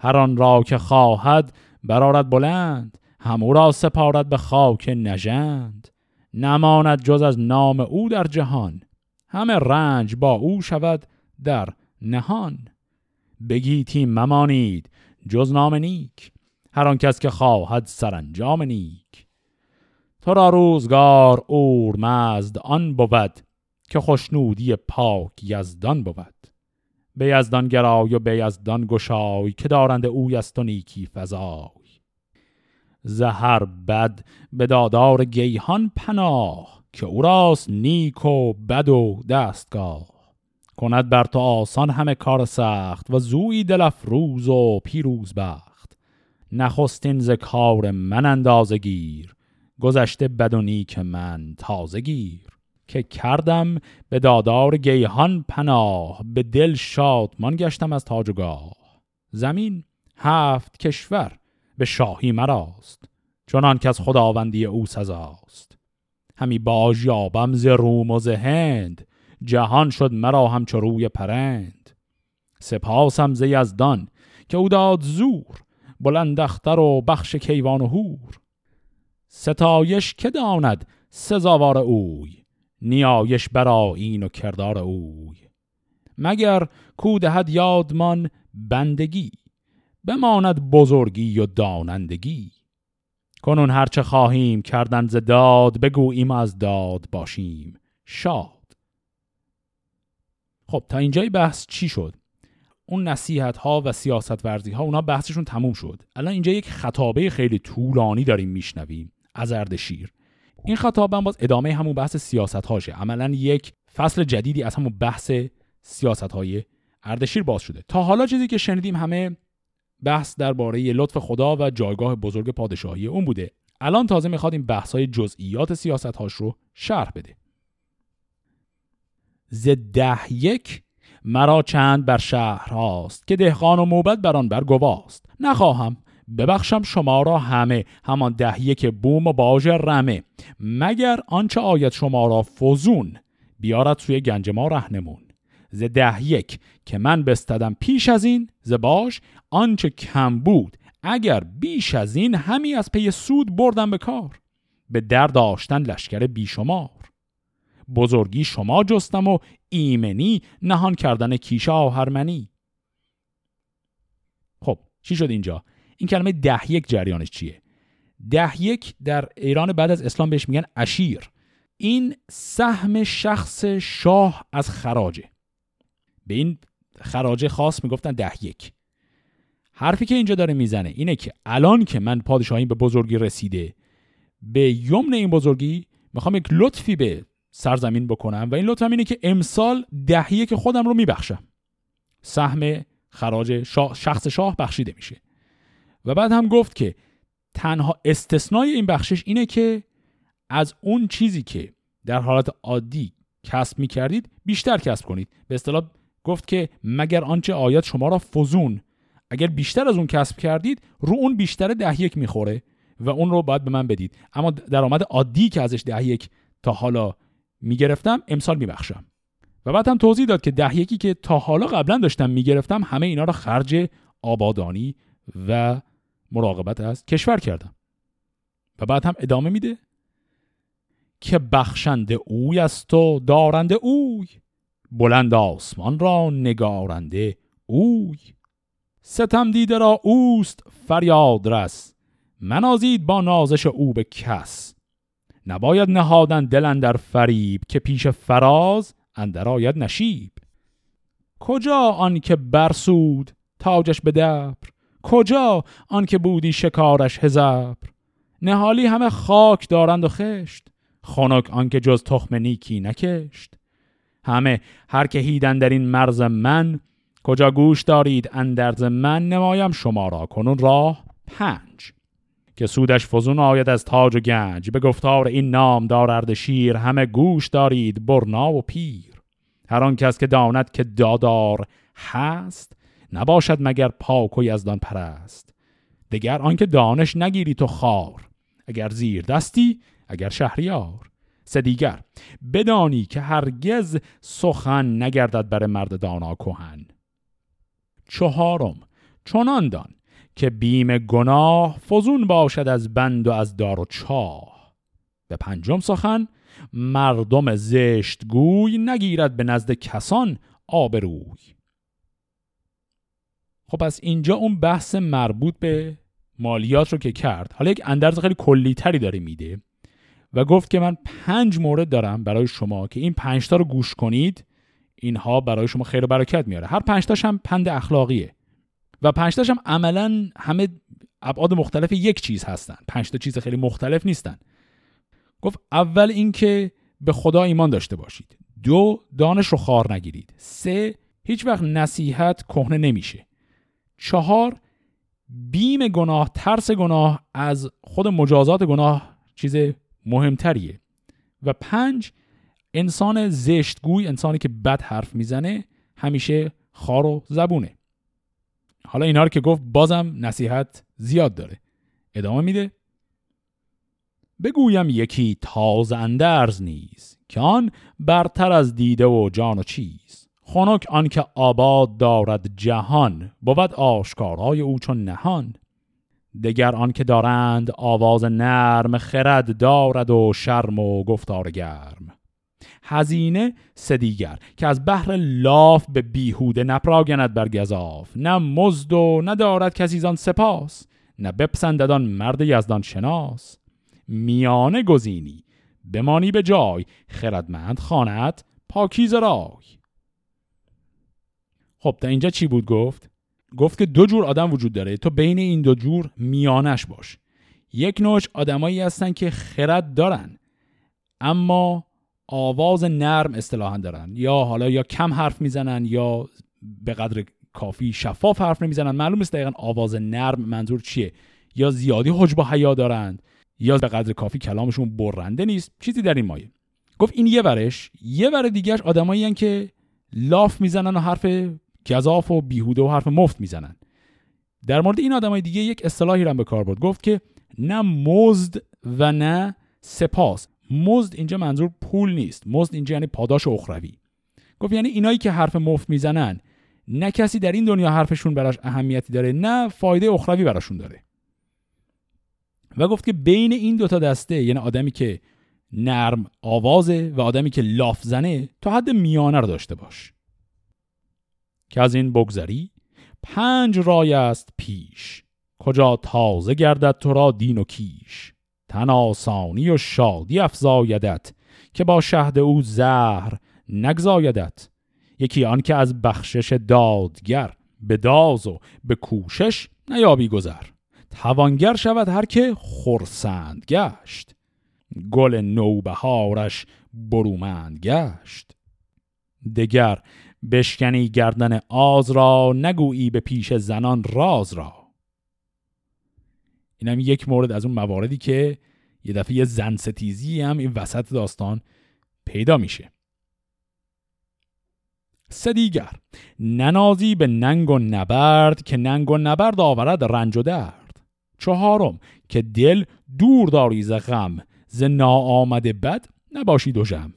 هر آن را که خواهد برارد بلند همو را سپارد به خاک نژند. نماند جز از نام او در جهان همه رنج با او شود در نهان. بگیتی ممانید جز نام نیک هر آن کس که خواهد سرانجام نیک. تو را روزگار مزد آن بود که خوشنودی پاک یزدان بود. به یزدان گرای و به یزدان گشای که دارند اوی است و نیکی فضای زهر بد به دادار گیهان پناه که او راست نیک و بد و دستگاه. کند بر تو آسان همه کار سخت و زوی دل روز و پیروز بخت. نخستین ز کار من اندازه گیر گذشته بد و نیک من تازه گیر. که کردم به دادار گیهان پناه به دل شادمان گشتم از تاج گاه زمین هفت کشور به شاهی مراست چنان که از خداوندی او سزاست. همی باج یابم ز روم و ز هند جهان شد مرا همچو روی پرند. سپاسم ز یزدان که او داد زور بلند اختر و بخش کیوان و هور ستایش که داند سزاوار اوی؟ نیایش برا این و کردار اوی. مگر کودهد یادمان بندگی بماند بزرگی و دانندگی؟ کنون هرچه خواهیم کردن ز داد بگوییم از داد باشیم شاد. خب تا اینجای بحث چی شد؟ اون نصیحت ها و سیاست ورزی ها اونا بحثشون تموم شد. الان اینجا یک خطابه خیلی طولانی داریم میشنویم از اردشیر این خطاب هم باز ادامه همون بحث سیاست هاشه عملا یک فصل جدیدی از همون بحث سیاست های اردشیر باز شده. تا حالا چیزی که شنیدیم همه بحث درباره لطف خدا و جایگاه بزرگ پادشاهی اون بوده. الان تازه می‌خواد این بحث های جزئیات سیاست هاش رو شرح بده. ز ده یک مرا چند بر شهر هاست که دهقان و موبت بر آن بر گواست. نخواهم ببخشم شما را همه. همان ده یک بوم و باژ رمه. مگر آنچه آید شما را فزون بیارد سوی گنج ما رهنمون. ز ده یک که من بستدم پیش از این ز باش آنچه کم بود. اگر بیش از این همی از پی سود بردم به کار. به در داشتن لشکر بیشمار. بزرگی شما جستم و ایمنی نهان کردن کیش آهرمنی. خب چی شد اینجا؟ این کلمه ده یک جریانش چیه؟ ده یک در ایران بعد از اسلام بهش میگن اشیر. این سهم شخص شاه از خراجه. به این خراجه خاص می‌گفتن ده یک. حرفی که اینجا داره می‌زنه اینه که الان که من پادشاهی به بزرگی رسیده به یمن این بزرگی می‌خوام یک لطفی به سرزمین بکنم و این لطف اینه که امسال دهیه که خودم رو میبخشم. سهم خراج شخص شاه بخشیده میشه. و بعد هم گفت که تنها استثنای این بخشش اینه که از اون چیزی که در حالت عادی کسب می‌کردید بیشتر کسب کنید. به اصطلاح گفت که مگر آنچه آیت شما را فزون اگر بیشتر از اون کسب کردید رو اون بیشتر ده یک می‌خوره و اون رو باید به من بدید. اما درآمد عادی که ازش ده یک تا حالا می‌گرفتم امسال میبخشم. و بعد هم توضیح داد که ده یکی که تا حالا قبلا داشتم می‌گرفتم همه اینا رو خرج آبادانی و مراقبت از کشور کردم. و بعد هم ادامه میده که بخشنده اوی است و دارنده اوی. بلند آسمان را نگارنده اوی. ستم دیده را اوست فریاد رس. منازید با نازش او به کس. نباید نهادن دل در فریب که پیش فراز اندر آید نشیب. کجا آن که برسود تاجش به دبر؟ کجا آن که بودی شکارش هزبر نهالی همه خاک دارند و خشت خنک آنکه جز تخم نیکی نکشت. همه هر که هیدن در این مرز من کجا گوش دارید اندرز من نمایم شما را کنون راه پنج. که سودش فزون آید از تاج و گنج به گفتار این نام دارد شیر همه گوش دارید برنا و پیر. هر آن کس که داند که دادار هست نباشد مگر پاک و یزدان پرست. دگر آنکه دانش نگیری تو خار اگر زیر دستی اگر شهریار. سه دیگر بدانی که هرگز سخن نگردد بر مرد دانا کهن. چهارم چنان دان که بیم گناه فزون باشد از بند و از دار و چاه. به پنجم سخن مردم زشت گوی نگیرد به نزد کسان آبروی. خب پس اینجا اون بحث مربوط به مالیات رو که کرد حالا یک اندرز خیلی کلی تری داره میده و گفت که من پنج مورد دارم برای شما که این پنج تا رو گوش کنید اینها برای شما خیر و برکت میاره. هر پنج تاش هم پند اخلاقیه و پنج تاش هم عملا همه ابعاد مختلف یک چیز هستن. پنج تا چیز خیلی مختلف نیستن. گفت اول اینکه به خدا ایمان داشته باشید. دو دانش رو خار نگیرید. سه هیچ وقت نصیحت کهنه نمیشه. چهار بیم گناه ترس گناه از خود مجازات گناه چیز مهمتریه. و پنج انسان زشتگوی انسانی که بد حرف می‌زنه همیشه خار و زبونه. حالا اینا رو که گفت بازم نصیحت زیاد داره. ادامه میده. بگویم یکی تازه اندرز نیز که آن برتر از دیده و جان و چیز. خنک آنکه آباد دارد جهان بود آشکارهای او چون نهان. دگر آنکه دارند آواز نرم خرد دارد و شرم و گفتار گرم. هزینه سدیگر که از بحر لاف به بیهوده نپراگند بر گذاف نه مزد و ندارد کسی زان سپاس نه بپسنددان مرد یزدان شناس. میانه گزینی بمانی به جای خردمند خانت پاکیز رای. خب تا اینجا چی بود گفت؟ گفت که دو جور آدم وجود داره. تو بین این دو جور میانش باش. یک نوع آدمایی هستن که خرد دارن اما آواز نرم اصطلاحا دارن. یا حالا یا کم حرف می‌زنن یا به قدر کافی شفاف حرف نمی‌زنن. معلوم نیست دقیقا آواز نرم منظور چیه. یا زیادی حجب و حیا دارند یا به قدر کافی کلامشون برنده نیست. چیزی در این مایه. گفت این یه ورش. یه ور دیگهش آدمایی که لاف می‌زنن و حرف گذاف و بیهوده و حرف مفت می‌زنن. در مورد این آدمای دیگه یک اصطلاحی رو به کار برد. گفت که نه مزد و نه سپاس. مزد اینجا منظور پول نیست. مزد اینجا یعنی پاداش اخروی. گفت یعنی اینایی که حرف مفت می‌زنن نه کسی در این دنیا حرفشون براش اهمیتی داره نه فایده اخروی براشون داره. و گفت که بین این دوتا دسته یعنی آدمی که نرم آوازه و آدمی که لاف زنه تا حد میانه رو داشته باش. که از این بگذری پنج رای است پیش. کجا تازه گردد تو را دین و کیش؟ تن آسانی و شادی افزایدت که با شهد او زهر نگزایدت. یکی آن که از بخشش دادگر به داز و به کوشش نیابی گذر. توانگر شود هر که خرسند گشت. گل نوبهارش برومند گشت. دگر بشکنی گردن آز را نگویی به پیش زنان راز را. این هم یک مورد از اون مواردی که یه دفعه یه زن ستیزی هم این وسط داستان پیدا میشه. سه دیگر. ننازی به ننگ و نبرد که ننگ و نبرد آورد رنج و درد. چهارم. که دل دور داری ز غم ز ناآمده بد نباشی دو جم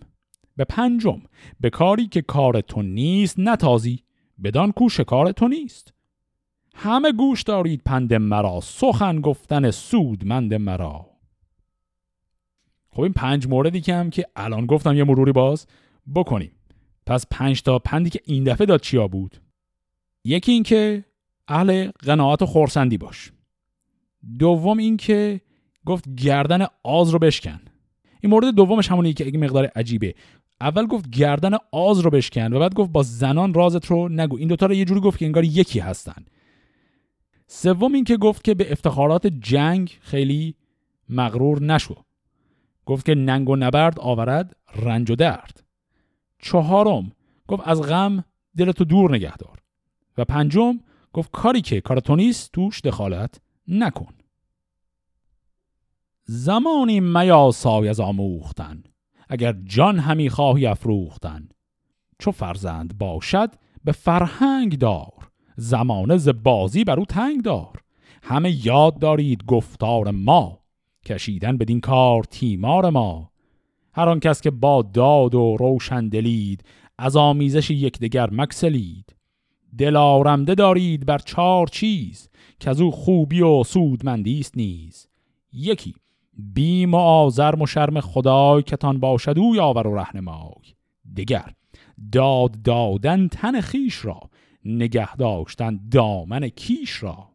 به پنجم به کاری که کار تو نیست نتازی بدان کو کار تو نیست. همه گوش دارید پند مرا سخن گفتن سودمند مرا. خب این پنج موردی که هم که الان گفتم یه مروری باز بکنیم. پس پنج تا پندی که این دفعه داد چیا بود؟ یکی این که اهل قناعت و خورسندی باش. دوم این که گفت گردن آز رو بشکن. این مورد دومش همونی که اگه مقدار عجیبه. اول گفت گردن آز رو بشکن و بعد گفت با زنان رازت رو نگو. این دوتا رو یه جوری گفت که انگار یکی هستن. سوم این که گفت که به افتخارات جنگ خیلی مغرور نشو. گفت که ننگ و نبرد آورد رنج و درد. چهارم گفت از غم دلتو دور نگه دار. و پنجم گفت کاری که کار توش دخالت نکن. زمانی میاسای از آموختن. اگر جان همی خواهی افروختن. چو فرزند باشد به فرهنگ دار. زمانه ز بازی بر او تنگ دار. همه یاد دارید گفتار ما. کشیدن بدین کار تیمار ما. هر آن کس که با داد و روشن دلید از آمیزش یکدیگر مکسلید. دل آرمده دارید بر چهار چیز که از او خوبی و سودمندی است نیز. یکی بیم و آزرم و شرم خدای کتان باشد او یاور و رهنمای. دیگر داد دادن تن خیش را نگه داشتن دامن کیش را.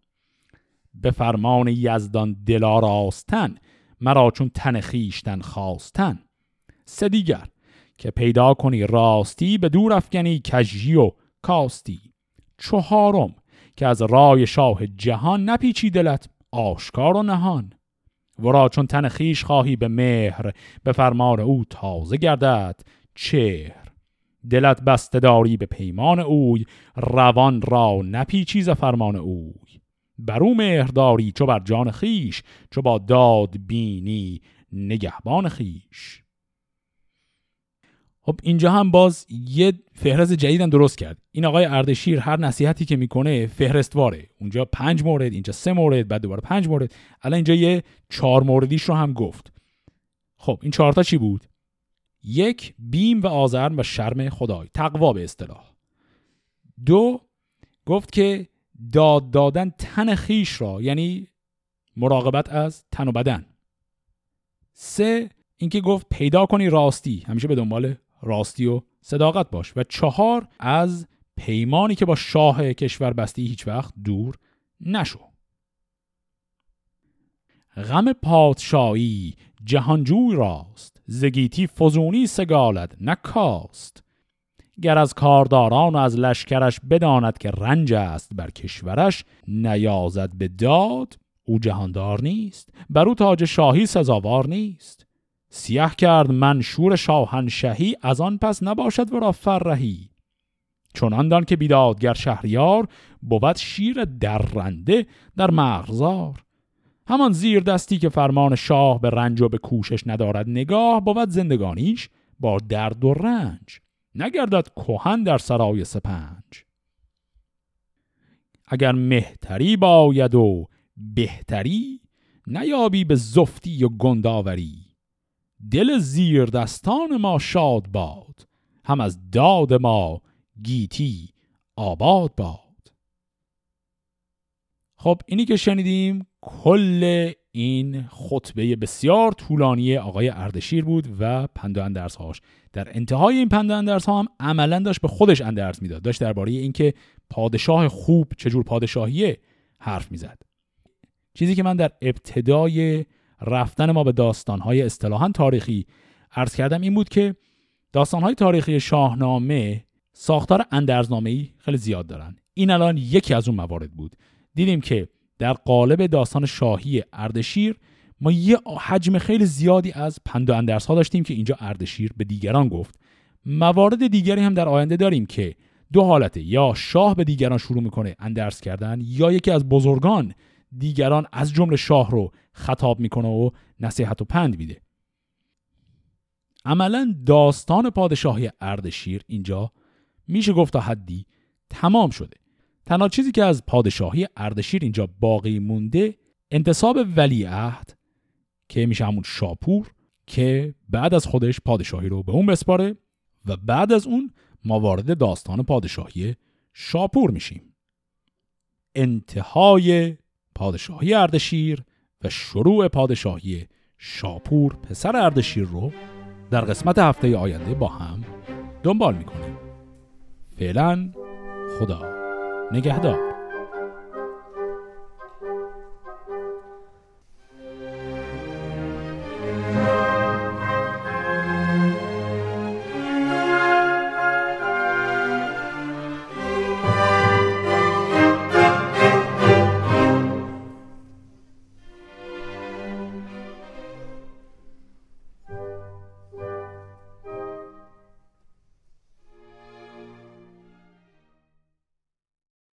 به فرمان یزدان دلا راستن مرا چون تن خیشتن خواستن. سه دیگر که پیدا کنی راستی به دور افکنی کجی و کاستی. چهارم که از رای شاه جهان نپیچی دلت آشکار و نهان. ورا چون تن خیش خواهی به مهر به فرمان او تازه گردد چهر. دلت بسته داری به پیمان اوی روان را نپیچیز فرمان اوی. بر او مهرداری چو بر جان خیش چو با داد بینی نگهبان خیش خب اینجا هم باز یه فهرست جدیدم درست کرد. این آقای اردشیر هر نصیحتی که می‌کنه فهرستواره. اونجا پنج مورد اینجا سه مورد بعد دوباره پنج مورد. الان اینجا یه چهار موردیش رو هم گفت. خب این چهارتا چی بود؟ یک بیم و آزرم و شرم خدای. تقوا به اصطلاح. دو گفت که داد دادن تن خیش را یعنی مراقبت از تن و بدن. سه اینکه گفت پیدا کنی راستی. همیشه به دنبال راستی و صداقت باش. و چهار از پیمانی که با شاه کشور بستی هیچ وقت دور نشو. غم پادشاهی جهانجوی راست زگیتی فزونی سگالد نکاست. گر از کارداران و از لشکرش بداند که رنج است بر کشورش نیازد به داد او جهاندار نیست. بر او تاج شاهی سزاوار نیست. سیه کرد منشور شاهنشهی از آن پس نباشد ورا فرهی. چنان دان که بیدادگر شهریار بود شیر درنده در مغزار. همان زیر دستی که فرمان شاه به رنج و به کوشش ندارد نگاه بود زندگانیش با درد و رنج. نگردد کهن در سرای سپنج. اگر مهتری باید و بهتری نیابی به زفتی و گنداوری. دل زیر دستان ما شاد باد هم از داد ما گیتی آباد باد. خب اینی که شنیدیم کل این خطبه بسیار طولانی آقای اردشیر بود و پند و اندرس هاش در انتهای این پند و اندرس ها هم عملا داشت به خودش اندرس می‌داد. داشت درباره اینکه پادشاه خوب چجور پادشاهیه حرف می‌زد. چیزی که من در ابتدای رفتن ما به داستانهای اصطلاحا تاریخی. عرض کردم این بود که داستانهای تاریخی شاهنامه ساختار اندرزنامه‌ای خیلی زیاد دارن. این الان یکی از اون موارد بود. دیدیم که در قالب داستان شاهی اردشیر ما یه حجم خیلی زیادی از پند و اندرس ها داشتیم که اینجا اردشیر به دیگران گفت. موارد دیگری هم در آینده داریم که دو حالته یا شاه به دیگران شروع می‌کنه اندرس کردن یا یکی از بزرگان دیگران از جمله شاه رو خطاب می‌کنه و نصیحت و پند میده. عملا داستان پادشاهی اردشیر اینجا میشه گفت تا حدی تمام شده. تنها چیزی که از پادشاهی اردشیر اینجا باقی مونده انتصاب ولیعهد که میشه همون شاپور که بعد از خودش پادشاهی رو به اون بسپاره و بعد از اون ما وارد داستان پادشاهی شاپور میشیم. انتهای پادشاهی اردشیر و شروع پادشاهی شاپور پسر اردشیر رو در قسمت هفته آینده با هم دنبال می‌کنیم. فعلا خدا نگهدار.